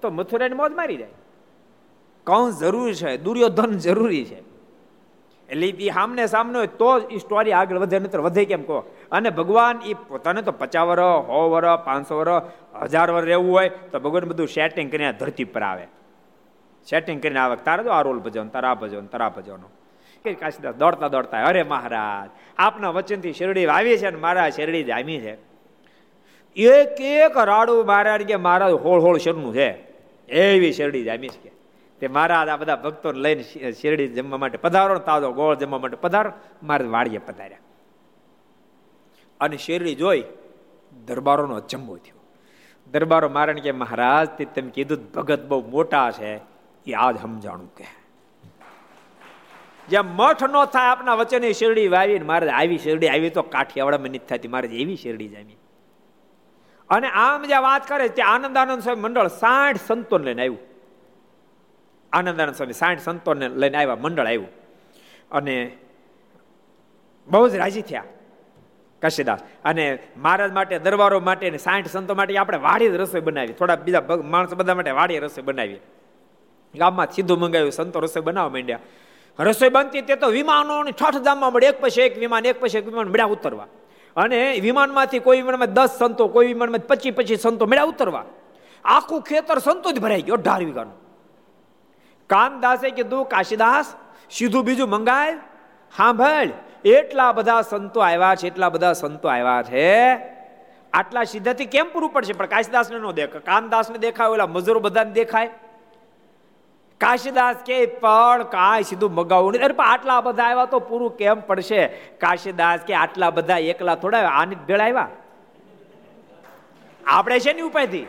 તો મથુરાની મોજ મારી જાય. કંસ જરૂરી છે, દુર્યોધન જરૂરી છે. એટલે એ સામને સામને હોય તો એ સ્ટોરી આગળ વધે, નહીતર વધે કેમ કહો? અને ભગવાન એ પોતાને તો પચાસ વર્ષ સો વર્ષ પાંચસો વર્ષ હજાર વર્ષ રહેવું હોય, તો ભગવાન બધું સેટિંગ કરીને ધરતી પર આવે. સેટિંગ કરીને આવે તારે જો આ રોલ ભજવો તારા ભજવવાનો તારા ભજવવાનો. કે કાશીદાસ દોડતા દોડતા, અરે મહારાજ, આપના વચનથી શેરડી આવી છે અને મારા શેરડી જામી છે. એક એક રાડું મહારાજ કે મહારાજ હોળ હોળ શરનું છે. એવી શેરડી જામી છે તે મહારાજ આ બધા ભક્તો લઈને શેરડી જમવા માટે પધારો તાજો ગોળ જમવા માટે પધારો, મારે વાડીએ પધાર્યા. અને શેરડી જોઈ દરબારોનો અચંબો થયો. દરબારો મારણ કે મહારાજ, તે તમે કીધું ભગત બહુ મોટા છે. એ આજ સમજાણું કે. જ્યાં મઠ ન થાય, આપના વચ્ચેની શેરડી વાવી મારે આવી શેરડી, આવી તો કાઠિયાવાડામાં નથી થતી, મારે એવી શેરડી જામી. અને આમ જ્યાં વાત કરે ત્યાં આનંદ આનંદ સ્વામી મંડળ સાઠ સંતોને લઈને આવ્યું. આનંદ આનંદ સ્વામી સાઠ સંતોને લઈને આવ્યા, મંડળ આવ્યું. અને બહુ જ રાજી થયા, કશીદાસ. અને મહારાજ માટે, દરબારો માટે સાઠ સંતો માટે આપણે વાડી રસોઈ બનાવી. થોડા બીજા માણસો બધા માટે વાડી રસોઈ બનાવી. ગામમાં સીધું મંગાવ્યું સંતો રસોઈ બનાવવા માંડ્યા. રસોઈ બનતી તે તો વિમાનો છઠ જામમાં મળે, એક પછી એક વિમાન, એક પછી એક વિમાન, મળ્યા ઉતરવા. અને વિમાનમાંથી કોઈ વિમાનમાં દસ સંતો, કોઈ વિમાનમાં પચીસ પચીસ સંતો મળ્યા ઉતરવા. આખું ખેતર સંતો જ ભરાઈ ગયો, અઢાર વીઘાનું. કાનદાસે કીધું, કાશીદાસ, સીધું બીજું મંગાય. સાંભળ એટલા બધા સંતો આવ્યા છે, એટલા બધા સંતો આવ્યા છે. આટલા સીધાથી કેમ પૂરું પડશે? પણ કાશીદાસને ન દેખાય કાનદાસને દેખાય, ઓલા મજૂરો બધાને દેખાય. કાશીદાસ કે પણ કાંઈ સીધું મગાવું નહીં અરે પણ આટલા બધા આવ્યા તો પૂરું કેમ પડશે? કાશીદાસ કે આટલા બધા એકલા થોડા આની ભેળા આવ્યા? આપણે છે ને ઉપાયથી?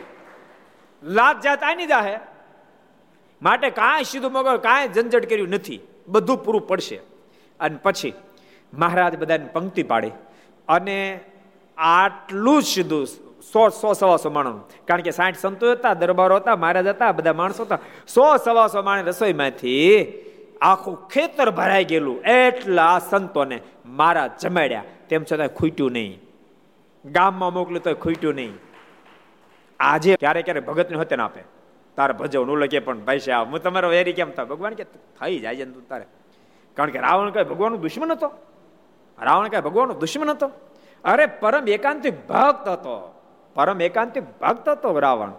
લાત જાત આની જાહે. માટે કાંઈ સીધું મગાવ, કાંઈ ઝંઝટ કર્યું નથી. બધું પૂરું પડશે. અને પછી મહારાજ બધાને પંક્તિ પાડી. અને આટલું જ સીધું સો સો સવાસો માણસ. કારણ કે સાઠ સંતો હતા, દરબારો હતા, મહારાજ હતા, બધા માણસો હતા. સો સવાસો માણસ રસોઈમાંથી આખું ખેતર ભરાઈ ગયેલું, એટલા સંતોને મારા જમાડ્યા. તેમ છતાં ખૂટ્યું નહીં. ગામમાં મોકલ્યું તો ખૂટ્યું નહીં. આજે ક્યારે ક્યારે ભગતને હોતે આપે. તારે ભજવનું કે પણ ભાઈ સાહેબ, હું તમારો વેરી કેમ થાય ભગવાન કે થઈ જાય છે તું તારે. કારણ કે રાવણ કઈ ભગવાનનો દુશ્મન હતો? રાવણ કઈ ભગવાનનો દુશ્મન હતો? અરે પરમ એકાંતિક ભક્ત હતો. પરમ એકાંતિક ભક્ત હતો રાવણ.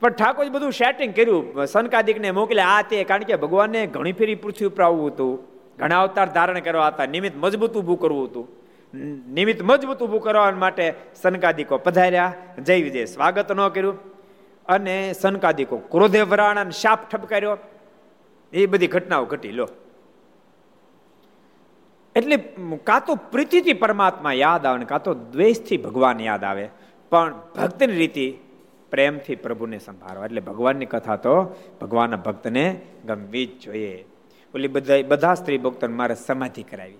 પણ ઠાકોર બધું સેટિંગ કર્યું. સનકાદિકને મોકલે આ તે, કારણ કે ભગવાનને ઘણી ફેરી પૃથ્વી ઉપર આવવું હતું. ઘણા અવતાર ધારણ કરવા હતા. નિમિત્ત મજબૂત ઊભું કરવું હતું. નિમિત્ત મજબૂત ઊભું કરવા માટે સનકાદિકો પધાર્યા. જય વિજય. સ્વાગત ન કર્યું. અને સનકાદિકો ક્રોધે વરાણા શાપ ઠપકાર્યો. એ બધી ઘટનાઓ ઘટી, લો. એટલે કાં તો પ્રીતિથી પરમાત્મા યાદ આવે ને કાં તો દ્વેષથી ભગવાન યાદ આવે. પણ ભક્તની રીતિ પ્રેમથી પ્રભુને સંભાળવા. એટલે ભગવાનની કથા તો ભગવાનના ભક્તને ગમવી જ જોઈએ. ઓલી બધા બધા સ્ત્રી ભક્તોને મારે સમાધિ કરાવી.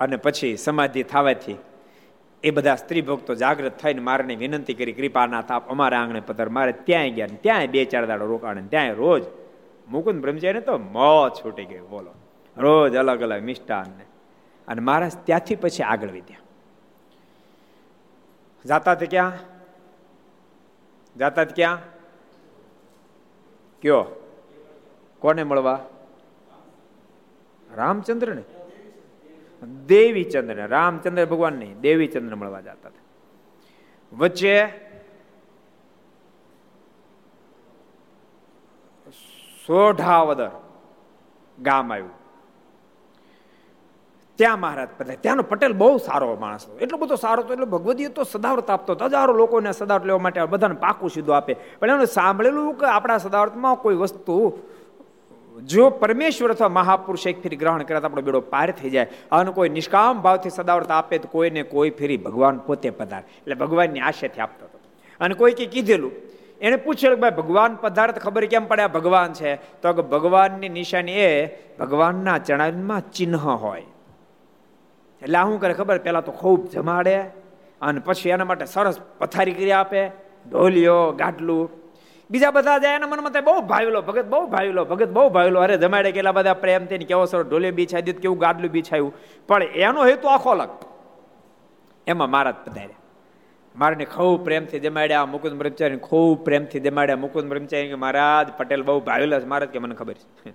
અને પછી સમાધિ થવાથી એ બધા સ્ત્રી ભક્તો જાગૃત થઈને મારને વિનંતી કરી કૃપાના તાપ અમારા આંગણે પધાર. મારે ત્યાં ગયા ત્યાં બે, ચાર દાડો રોકાણે ત્યાં રોજ. મુકુંદ બ્રહ્મચારી તો મોત છૂટી ગયું બોલો. રોજ અલગ અલગ મિષ્ટાન અને મહારાજ ત્યાંથી પછી આગળ વધ્યા. તે ક્યાં જાતા ક્યાં કયો કોને મળવા રામચંદ્ર ને દેવીચંદ્ર રામચંદ્ર ભગવાન નહીં દેવીચંદ્ર મળવા જતા હતા વચ્ચે સોઢાવદર ગામ આવ્યું ત્યાં મહારાજ પધાર્યા ત્યાંનો પટેલ બહુ સારો માણસ હતો. એટલો બધો સારો હતો, એટલે ભગવદીય તો સદાવર્ત આપતો હજારો લોકોને સદાવર્ત લેવા માટે બધાને પાકું સીધું આપે. પણ એનું સાંભળેલું કે આપણા સદાવર્તમાં કોઈ વસ્તુ, જો પરમેશ્વર અથવા મહાપુરુષ એક ફેરી ગ્રહણ કરે તો આપણો બેડો પાર થઈ જાય. અને કોઈ નિષ્કામ ભાવથી સદાવર્ત આપે તો કોઈને કોઈ ફેરી ભગવાન પોતે પધાર. એટલે ભગવાનની આશયથી આપતો હતો. અને કોઈ કે કીધેલું એને પૂછ્યું કે ભાઈ, ભગવાન પદાર્થ ખબર કેમ પડે આ ભગવાન છે? તો કે ભગવાનની નિશાની એ ભગવાનના ચણામાં ચિહ્ન હોય. એટલે શું કરે ખબર? પેલા તો ખૂબ જમાડે અને પછી એના માટે સરસ પથારી કરી આપે, ઢોલિયો, ગાટલું. બીજા બધા જાય એના મનમાં બહુ ભાવેલો ભગત, બહુ ભાવેલો ભગત, બહુ ભાવેલો અરે જમાડે કેટલા બધા પ્રેમ થઈને કેવો સર ઢોલિયો બીછાઈ દીધું કેવું ગાડલું બીછાયું. પણ એનો હેતુ આખો અલગ. એમાં મહારાજ પધાર્યા. મારાને ખૂબ પ્રેમથી જમાડ્યા મુકુંદ બ્રહ્મચારી, ખૂબ પ્રેમથી જમાડ્યા મુકુંદ બ્રહ્મચારી. મહારાજ પટેલ બહુ ભાવેલા છે મહારાજ કે મને ખબર છે.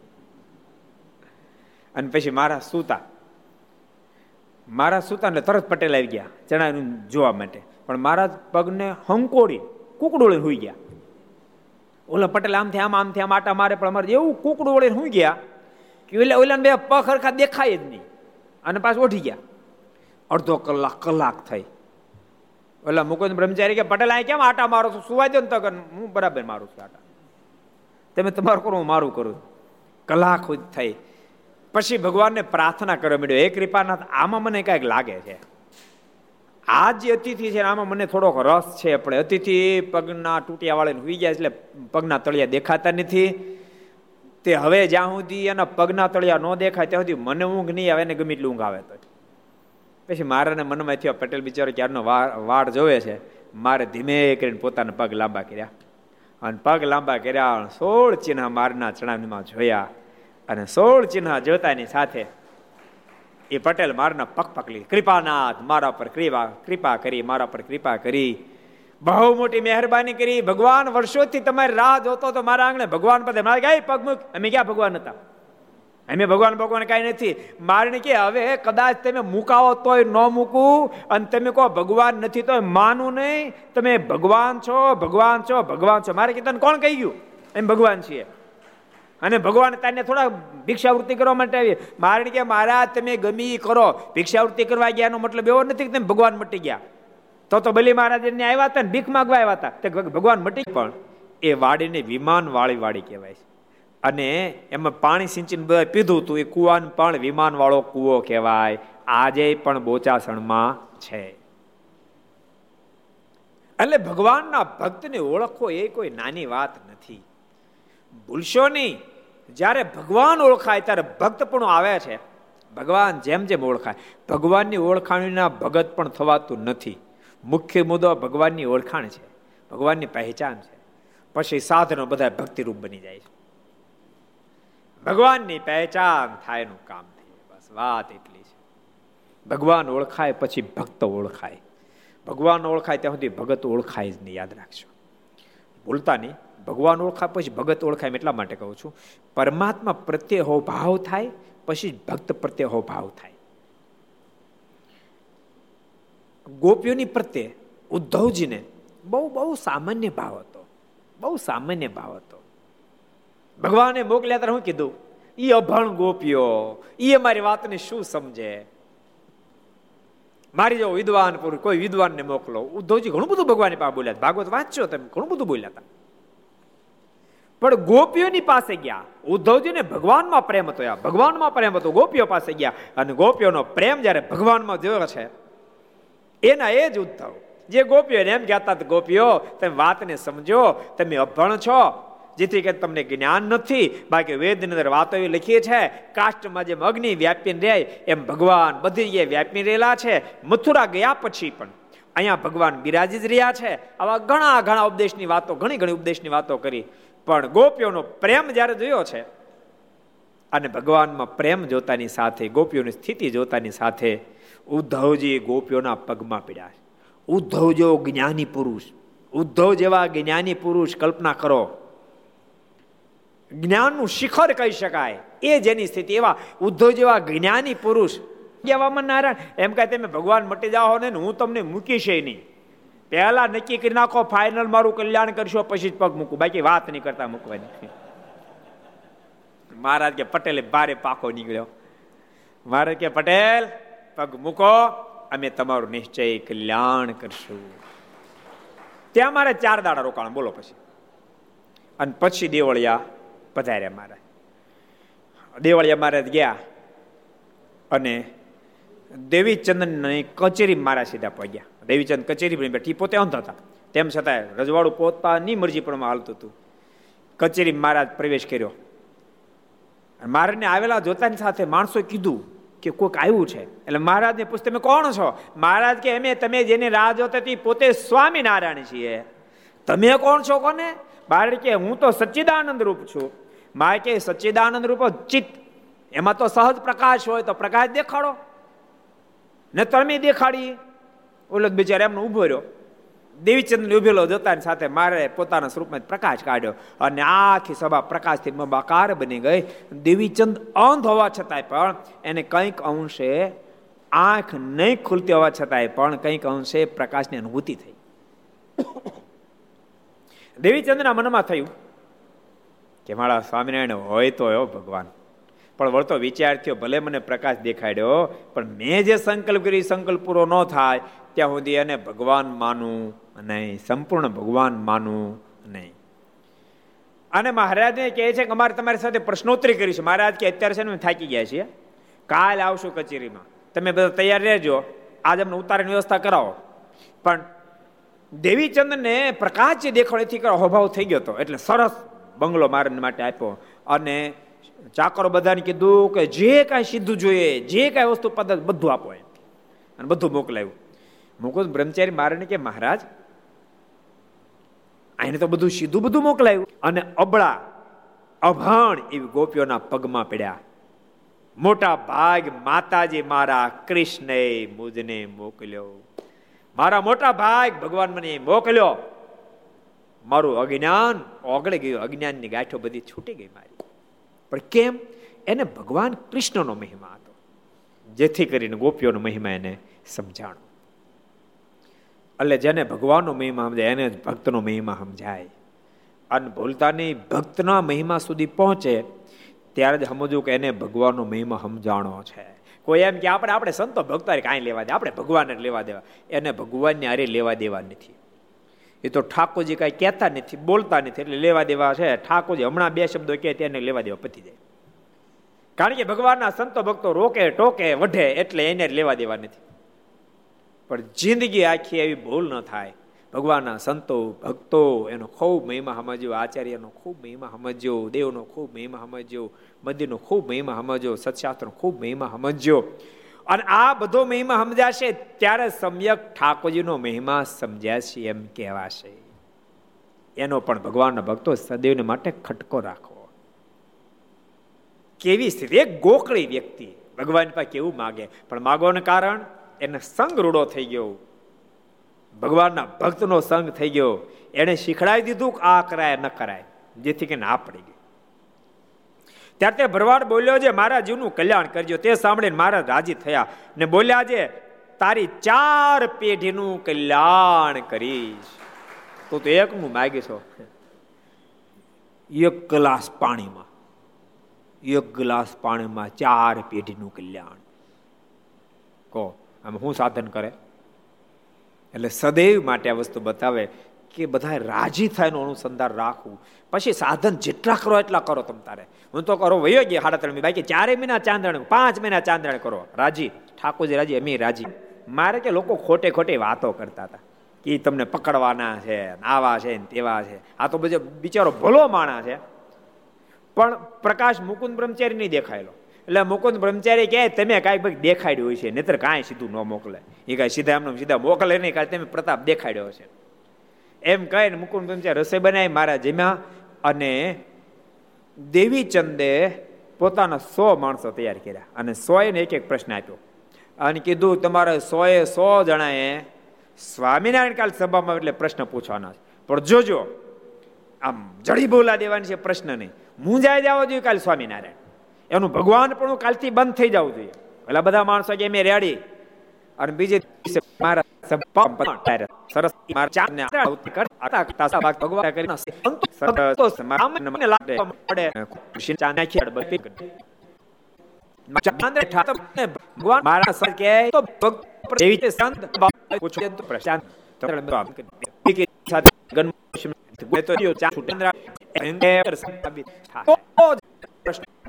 અને પછી મારા સૂતા. મારા સૂતા ને તરત પટેલ આવી ગયા ચણાનું જોવા માટે. પણ મારા પગને હંકોડી કુકડું લઈને હોઈ ગયા. ઓલા પટેલ આમથી આમ આમથી આમ આટા મારે, પણ અમારે એવું કુકડું વળીને ગયા કે ઓલા ઓલા બે પગ હરખા દેખાય જ નહીં. અને પાછું ઉઠી ગયા. અડધો કલાક કલાક થઈ. ઓલા મુકુંદ બ્રહ્મચારી કે, પટેલ આ કેમ આટા મારો છું? સુવા દો ને તો હું બરાબર મારું છું આટા. તમે તમારું કરો, હું મારું કરું કલાક થઈ. પછી ભગવાનને પ્રાર્થના કરવા માંડ્યો. હે કૃપાનાથ, આમાં મને કાંઈક લાગે છે. આ જે અતિથિ છે આમાં મને થોડોક રસ છે, પણ અતિથિ પગના તૂટ્યા વાળીને સુઈ જાય એટલે પગના તળિયા દેખાતા નથી. તે હવે જ્યાં સુધી એના પગના તળિયા ન દેખાય, ત્યાં સુધી મને ઊંઘ નહીં આવે ને ગમે એટલી ઊંઘ આવે તો પછી મારાને મનમાં થયો, પટેલ બિચારો ક્યારનો વાડ જોવે છે, મારે ધીમે કરીને પોતાના પગ લાંબા કર્યા. અને પગ લાંબા કર્યા સોળ ચિહ્ન મારના ચણામાં જોયા. અને સોળ ચિહ્ન જોતાની સાથે એ પટેલ મારના પગ પકડી. કૃપાનાથ, મારા પર કૃપા કૃપા કરી, મારા પર કૃપા કરી. બહુ મોટી મહેરબાની કરી. ભગવાન વર્ષોથી તમારી રાહ જોતો તો મારા આંગણે. ભગવાન પદે મારે ક્યાંય પગ મૂક અમે ક્યાં ભગવાન હતા અમે ભગવાન ભગવાન કાંઈ નથી. મારને કે હવે કદાચ તમે મુકાવો તોય ન મૂકું. અને તમે કહો ભગવાન નથી તોય માનું નહીં. તમે ભગવાન છો ભગવાન છો ભગવાન છો. મારે કીધું કોણ કહી ગયું? એમ ભગવાન છીએ. અને ભગવાન તાને થોડા ભિક્ષાવૃત્તિ કરવા માટે આવી. મારે કે મહારાજ, તમે ગમી કરો. ભિક્ષાવૃત્તિ કરવા ગયા નો મતલબ એવો નથી કે તમે ભગવાન મટી ગયા. તો તો બલી મહારાજ એને આવ્યા હતા ને ભીખ માગવા આવ્યા હતા. ભગવાન મટી પણ એ વાડીને વિમાન વાળી વાડી કહેવાય છે. અને એમાં પાણી સિંચીને બધા પીધું હતું. એ કુવાનું પણ વિમાન વાળો કુવો કહેવાય. આજે પણ બોચાસણમાં છે. એટલે ભગવાનના ભક્તને ઓળખવો એ કોઈ નાની વાત નથી. ભૂલશો નહીં જ્યારે ભગવાન ઓળખાય, ત્યારે ભક્ત પણ આવે છે. ભગવાન જેમ જેમ ઓળખાય. ભગવાનની ઓળખાણીના ભગત પણ થવાતું નથી. મુખ્ય મુદ્દો ભગવાનની ઓળખાણ છે. ભગવાનની પહેચાન છે. પછી સાધનો બધા ભક્તિરૂપ બની જાય છે. ભગવાનની પહેચાન થાય એનું કામ થઈ બસ વાત એટલી છે. ભગવાન ઓળખાય પછી ભક્ત ઓળખાય. ભગવાન ઓળખાય ત્યાં સુધી ભગત ઓળખાય જ નહીં, યાદ રાખજો. ભૂલતા નહીં. ભગવાન ઓળખાય પછી ભગત ઓળખાય એટલા માટે કહું છું. પરમાત્મા પ્રત્યે હો ભાવ થાય, પછી ભક્ત પ્રત્યે હો ભાવ થાય. ગોપીઓની પ્રત્યે ઉદ્ધવજીને બહુ બહુ સામાન્ય ભાવ હતો. બહુ સામાન્ય ભાવ હતો. ભગવાને મોકલ્યા ત્યારે હું કીધું, ઈ અભણ ગોપીઓ, ઈ અમારી વાતને શું સમજે? મારી જો વિદ્વાન કોઈ વિદ્વાનને મોકલો. ઉદ્ધવજી ઘણું બધું ભગવાનની પાસે બોલ્યા ભાગવત વાંચ્યો તમે, ઘણું બધું બોલ્યા હતા. પણ ગોપીઓની પાસે ગયા. ઉદ્ધવજીને ભગવાનમાં પ્રેમ હતો ભગવાનમાં પ્રેમ હતો. ગોપીઓ પાસે ગયા અને ગોપીઓનો પ્રેમ જ્યારે ભગવાનમાં જોયો છે, એના એ જ ઉદ્ધવ. જે ગોપીઓ એમ કહેતા ગોપીઓ, તમે વાતને સમજો, તમે અભણ છો. જેથી કે તમને જ્ઞાન નથી. બાકી વેદની અંદર વાતો એવી લખી છે, કાષ્ટમાં જેમ અગ્નિ વ્યાપી રહે, એમ ભગવાન બધી જગ્યાએ વ્યાપી રહેલા છે. મથુરા ગયા પછી પણ અહીંયા ભગવાન બિરાજી જ રહ્યા છે. આવા ઘણા ઘણા ઉપદેશની વાતો, ઘણી ઘણી ઉપદેશની વાતો કરી. પણ ગોપીઓનો પ્રેમ જ્યારે જોયો છે, અને ભગવાનમાં પ્રેમ જોતાની સાથે, ગોપીઓની સ્થિતિ જોતાની સાથે, ઉદ્ધવજી ગોપીઓના પગમાં પીડ્યા ઉદ્ધવ જેવો જ્ઞાની પુરુષ, ઉદ્ધવ જેવા જ્ઞાની પુરુષ કલ્પના કરો. જ્ઞાનનું શિખર કહી શકાય. એ જેની સ્થિતિ, એવા ઉદ્ધવ જેવા જ્ઞાની પુરુષ. કહેવામાં નારાયણ, એમ કહે, તમે ભગવાન મટી જાઓ ને, હું તમને મૂકીશ નહીં. પહેલા નક્કી કરી નાખો ફાઇનલ મારું કલ્યાણ કરશો, પછી જ પગ મૂકું. બાકી વાત નહીં કરતા મૂકવાની. મહારાજ કે, પટેલે ભારે પાકો નીકળ્યો. મહારાજ કે, પટેલ, પગ મૂકો, અમે તમારું નિશ્ચય કલ્યાણ કરશું. ત્યાં મારે ચાર દાડા રોકાણ. બોલો પછી. અને પછી દેવળિયા પધાર્યા મારા દેવાળિયા મહારાજ ગયા અને દેવીચંદનની કચેરી મારા સીધા પગ્યા દેવીચંદ કચેરી પણ બેઠી પોતે અંધ હતા. તેમ છતાં રજવાડું પોતાની મરજી પ્રમાણે હાલતું હતું. કચેરી મહારાજ પ્રવેશ કર્યો. મહારાજને આવેલા જોતાની સાથે માણસો કીધું કે કોઈક આવ્યું છે. એટલે મહારાજને પૂછ તમે કોણ છો? મહારાજ કે, અમે, તમે જેને રાહ જોતા હતી પોતે સ્વામિનારાયણ છીએ. તમે કોણ છો કોને? બહાર કે, હું તો સચ્ચિદાનંદ રૂપ છું. મારે કે, સચ્ચિદાનંદ રૂપ ચિત્ત. એમાં તો સહજ પ્રકાશ હોય તો પ્રકાશ દેખાડો. ને તમે દેખાડી. ઓલો બિચારા એમનો ઊભો રહ્યો. દેવીચંદ ઉભેલો જતા સાથે મારે પોતાના સ્વરૂપમાં પ્રકાશ કાઢ્યો. અને આખી સભા પ્રકાશથી મબાકાર બની ગઈ. દેવીચંદ અંધ હોવા છતાંય પણ એને કંઈક અંશે આંખ નહીં ખુલતી હોવા છતાંય પણ કંઈક અંશે પ્રકાશની અનુભૂતિ થઈ. દેવીચંદના મનમાં થયું કે મારા સ્વામિનારાયણ હોય તો એવો ભગવાન. પણ વળતો વિચાર થયો, ભલે મને પ્રકાશ દેખાડ્યો, પણ મેં જે સંકલ્પ કરી સંકલ્પ પૂરો ન થાય. ત્યાં સુધી એને ભગવાન માનું નહીં સંપૂર્ણ ભગવાન માનું નહીં. અને મહારાજને કહે છે કે અમારે તમારી સાથે પ્રશ્નોત્તરી કરીશું મહારાજ કે અત્યારે છે ને થાકી ગયા છીએ. કાલ આવશું કચેરીમાં. તમે બધા તૈયાર રહેજો. આજ અમને ઉતારની વ્યવસ્થા કરાવો. પણ દેવીચંદને પ્રકાશ જે દેખાડેથી કરો. અભાવ થઈ ગયો હતો એટલે સરસ બંગલો મારા માટે આપ્યો. અને ચાકરો બધાને કીધું કે જે કાંઈ સીધું જોઈએ, જે કાંઈ વસ્તુ પદાર્થ બધું આપો એમ. અને બધું મોકલાયું. મુકુદ બ્રહ્મચારી મારે કે, મહારાજ એને તો બધું સીધું બધું મોકલાયું. અને અબળા, અભાણ એવી ગોપીઓના પગમાં પડ્યા. મોટા ભાગ માતાજી મારા કૃષ્ણે મુજને મોકલ્યો. મારા મોટા ભાગ ભગવાન મને મોકલ્યો. મારું અજ્ઞાન ઓગળી ગયું. અજ્ઞાનની ગાંઠો બધી છૂટી ગઈ મારી. પણ કેમ? એને ભગવાન કૃષ્ણનો મહિમા હતો. જેથી કરીને ગોપીઓનો મહિમા એને સમજાણો. એટલે જેને ભગવાનનો મહિમા સમજાય, એને જ ભક્તનો મહિમા સમજાય. અને ભૂલતાની ભક્તના મહિમા સુધી પહોંચે, ત્યારે જ સમજવું કે એને ભગવાનનો મહિમા સમજાણો છે. કોઈ એમ કે આપણે આપણે સંતો ભક્તો કાંઈ લેવા દે, આપણે ભગવાનને લેવા દેવા. એને ભગવાનને અરે લેવા દેવા નથી. એ તો ઠાકોરજી કાંઈ કહેતા નથી, બોલતા નથી, એટલે લેવા દેવા છે. ઠાકોરજી હમણાં બે શબ્દો કહે તેને લેવા દેવા પતી જાય. કારણ કે ભગવાનના સંતો ભક્તો રોકે, ટોકે વઢે એટલે એને લેવા દેવા નથી. પણ જિંદગી આખી એવી ભૂલ ન થાય. ભગવાનના સંતો, ભક્તો, એનો ખૂબ મહિમા સમજ્યો, આચાર્યનો ખૂબ મહિમા સમજ્યો, દેવનો ખૂબ મહિમા સમજ્યો, મંદિરનો ખૂબ મહિમા સમજ્યો, સત્શાસ્ત્રનો ખૂબ મહિમા સમજ્યો. અને આ બધો મહિમા સમજાશે ત્યારે સમ્યક ઠાકોરજીનો મહિમા સમજાશે એમ કહેવાશે. એનો પણ ભગવાનના ભક્તો સદૈવને માટે ખટકો રાખો કેવી સ્થિતિ? એક ગોકળી વ્યક્તિ ભગવાન પાસે કેવું માગે? પણ માગવાનું કારણ? એને સંગ રૂડો થઈ ગયો. ભગવાનના ભક્તનો સંગ થઈ ગયો. એને શીખડાવી દીધું કે આ કરાય, ન કરાય. જેથી કે ના પડી ગઈ. ત્યારે તે ભરવાડ બોલ્યો છે, મારા જીવનું કલ્યાણ કરજો. તે સાંભળીને મારા રાજી થયા ને બોલ્યા છે, તારી ચાર પેઢીનું કલ્યાણ કરીશ. તો તો એકનું માગીશો એક ગ્લાસ પાણીમાં. એક ગ્લાસ પાણીમાં ચાર પેઢીનું કલ્યાણ. કહો આમ શું સાધન કરે? એટલે સદૈવ માટે આ વસ્તુ બતાવે કે બધા રાજી થાય એનું અનુસંધાન રાખવું. પછી સાધન જેટલા કરો એટલા કરો તમ તારે. હું તો કરો વયો ગયા સાડા ત્રણ બાકી ચારે મહિના ચાંદણ, પાંચ મહિના ચાંદણ કરો. રાજી. ઠાકોરજી રાજી અમે રાજી. મારે કે લોકો ખોટે ખોટે વાતો કરતા હતા. કે તમને પકડવાના છે આવા છે, ને તેવા છે. આ તો બધો બિચારો ભલો માણા છે. પણ પ્રકાશ મુકુંદ બ્રહ્મચારી નહીં દેખાયેલો. એટલે મુકુંદ બ્રહ્મચારી કહે, તમે કાંઈ ભાઈ દેખાડ્યું હોય છે નહીતર કાંઈ સીધું ન મોકલે. એ કાંઈ સીધા એમને સીધા મોકલે નહીં કાંઈ તમે પ્રતાપ દેખાડ્યો છે એમ કહીને મુકુંદ બ્રહ્મચારી રસોઈ બનાવી મારા જેમાં, અને દેવીચંદે પોતાના સો માણસો તૈયાર કર્યા, અને સો એને એક એક પ્રશ્ન આપ્યો. અને કીધું, તમારે સો એ સો જણાએ સ્વામિનારાયણ કાલ સભામાં એટલે પ્રશ્ન પૂછવાના છે. પણ જોજો, આમ જડી બોલા દેવાની છે, પ્રશ્ન નહીં. મૂંઝાઈ જવો જોઈએ કાલ સ્વામિનારાયણ. એનું ભગવાન પણ કાલથી બંધ થઈ જવું જોઈએ એટલે બધા માણસો કે મેં રેડી અને બીજે ભગવાન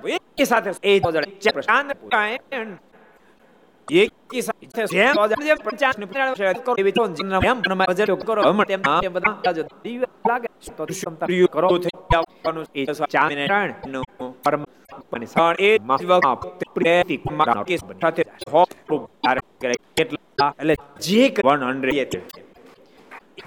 એકી સાથે એ પ્રશાંત એકી સાથે જેમ જે 50 ને 50 કરો એવી તો જન્મ એમ પણ માં બજેટ કરો હમ તેમ આ બધા જો દિવ્ય લાગે તો ક્ષમતા પ્રિય કરો તો આવવાનું એ ચાર ને ત્રણ નો પરમ પણ સણ એ માસવા પ્રેતિ કુમાર કે સાથે હો ખૂબ કેટલા એટલે જે 100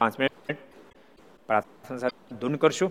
પાંચ મિનિટ પ્રાર્થના સાથે ધૂન કરશું.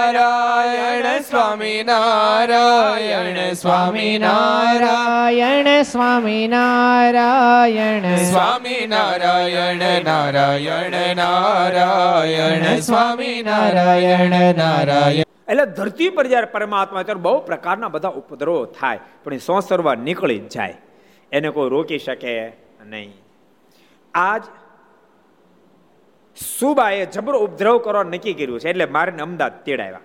નારાયણ સ્વામી નારાયણ સ્વામી નારાયણ સ્વામી નારાયણ સ્વામી નારાયણ નારાયણ નારાયણ સ્વામી નારાયણ નારાયણ એટલે ધરતી પર જ્યારે પરમાત્મા ત્યારે બહુ પ્રકારના બધા ઉપદ્રવો થાય, પણ એ સંસરવા નીકળી જાય. એને કોઈ રોકી શકે નહીં. આજ સુબાએ જબરો ઉપદ્રવ કરવા નક્કી કર્યું છે. એટલે મારીને અમદાવાદ તેડાવ્યા.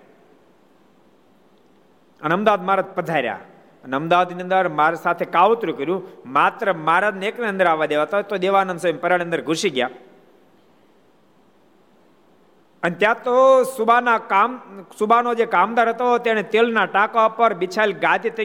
અને અમદાવાદ મહારાજ પધાર્યા. અને અમદાવાદની અંદર મારા સાથે કાવતરું કર્યું. માત્ર મહારાજને એકને અંદર આવવા દેવા તો દેવાનંદ સ્વામી પરાણ અંદર ઘૂસી ગયા. અને ત્યાં તો સુબાના કામ સુબાનો જે કામદાર હતો તેને તેલના ટાંકા પર બિછાયેલ ગાદી થઈ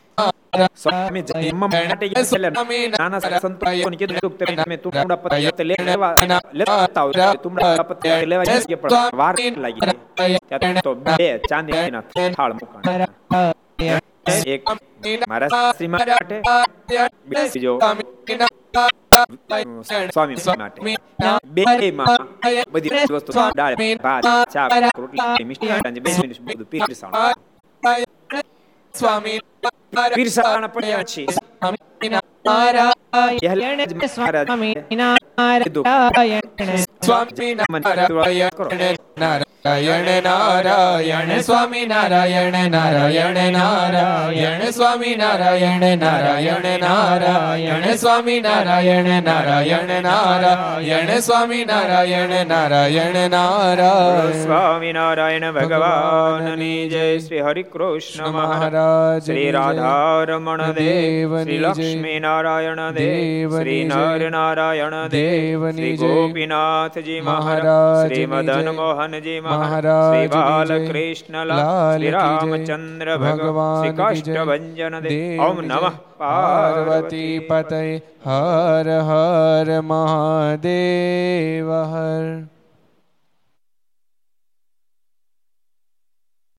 સ્વામી જન્મ માટે એટલે નાના સંતોને કીધું કે તમે તુમડા પત્તે લેવા લેતા આવો તુમડા પત્તે લેવા જઈએ પણ વાર લાગી તો બે ચાંદીના થાળ મુકાણા એક મારા શ્રી માટે બીજો સ્વામી માટે બે માં બધી વસ્તુ દાળ ભાત શાક રોટલી મિષ્ટાન બધું પીરસાણ સ્વામી પીરસાણ પડ્યા છે સ્વામી નારાયણ નારાયણ નારાયણ સ્વામી નારાયણ નારાયણ નારાયણ સ્વામી નારાયણ નારાયણ નારાયણ સ્વામી નારાયણ નારાયણ નારાયણ સ્વામી નારાયણ નારાયણ નારાયણ સ્વામિનારાયણ ભગવાનની જય શ્રી હરિ મહારાજ શ્રી રાધારમણ દેવ શ્રી લક્ષ્મી નારાયણ દેવ શ્રી નર નારાયણ દેવ શ્રી ગોપીનાથજી મહારાજ શ્રી મદન મોહનજી મહારાજ શ્રી બાલકૃષ્ણલાલ શ્રી રામચંદ્ર ભગવાન શ્રી દેવ ઓમ નમઃ પાર્વતી પતય હર હર મહાદેવ હર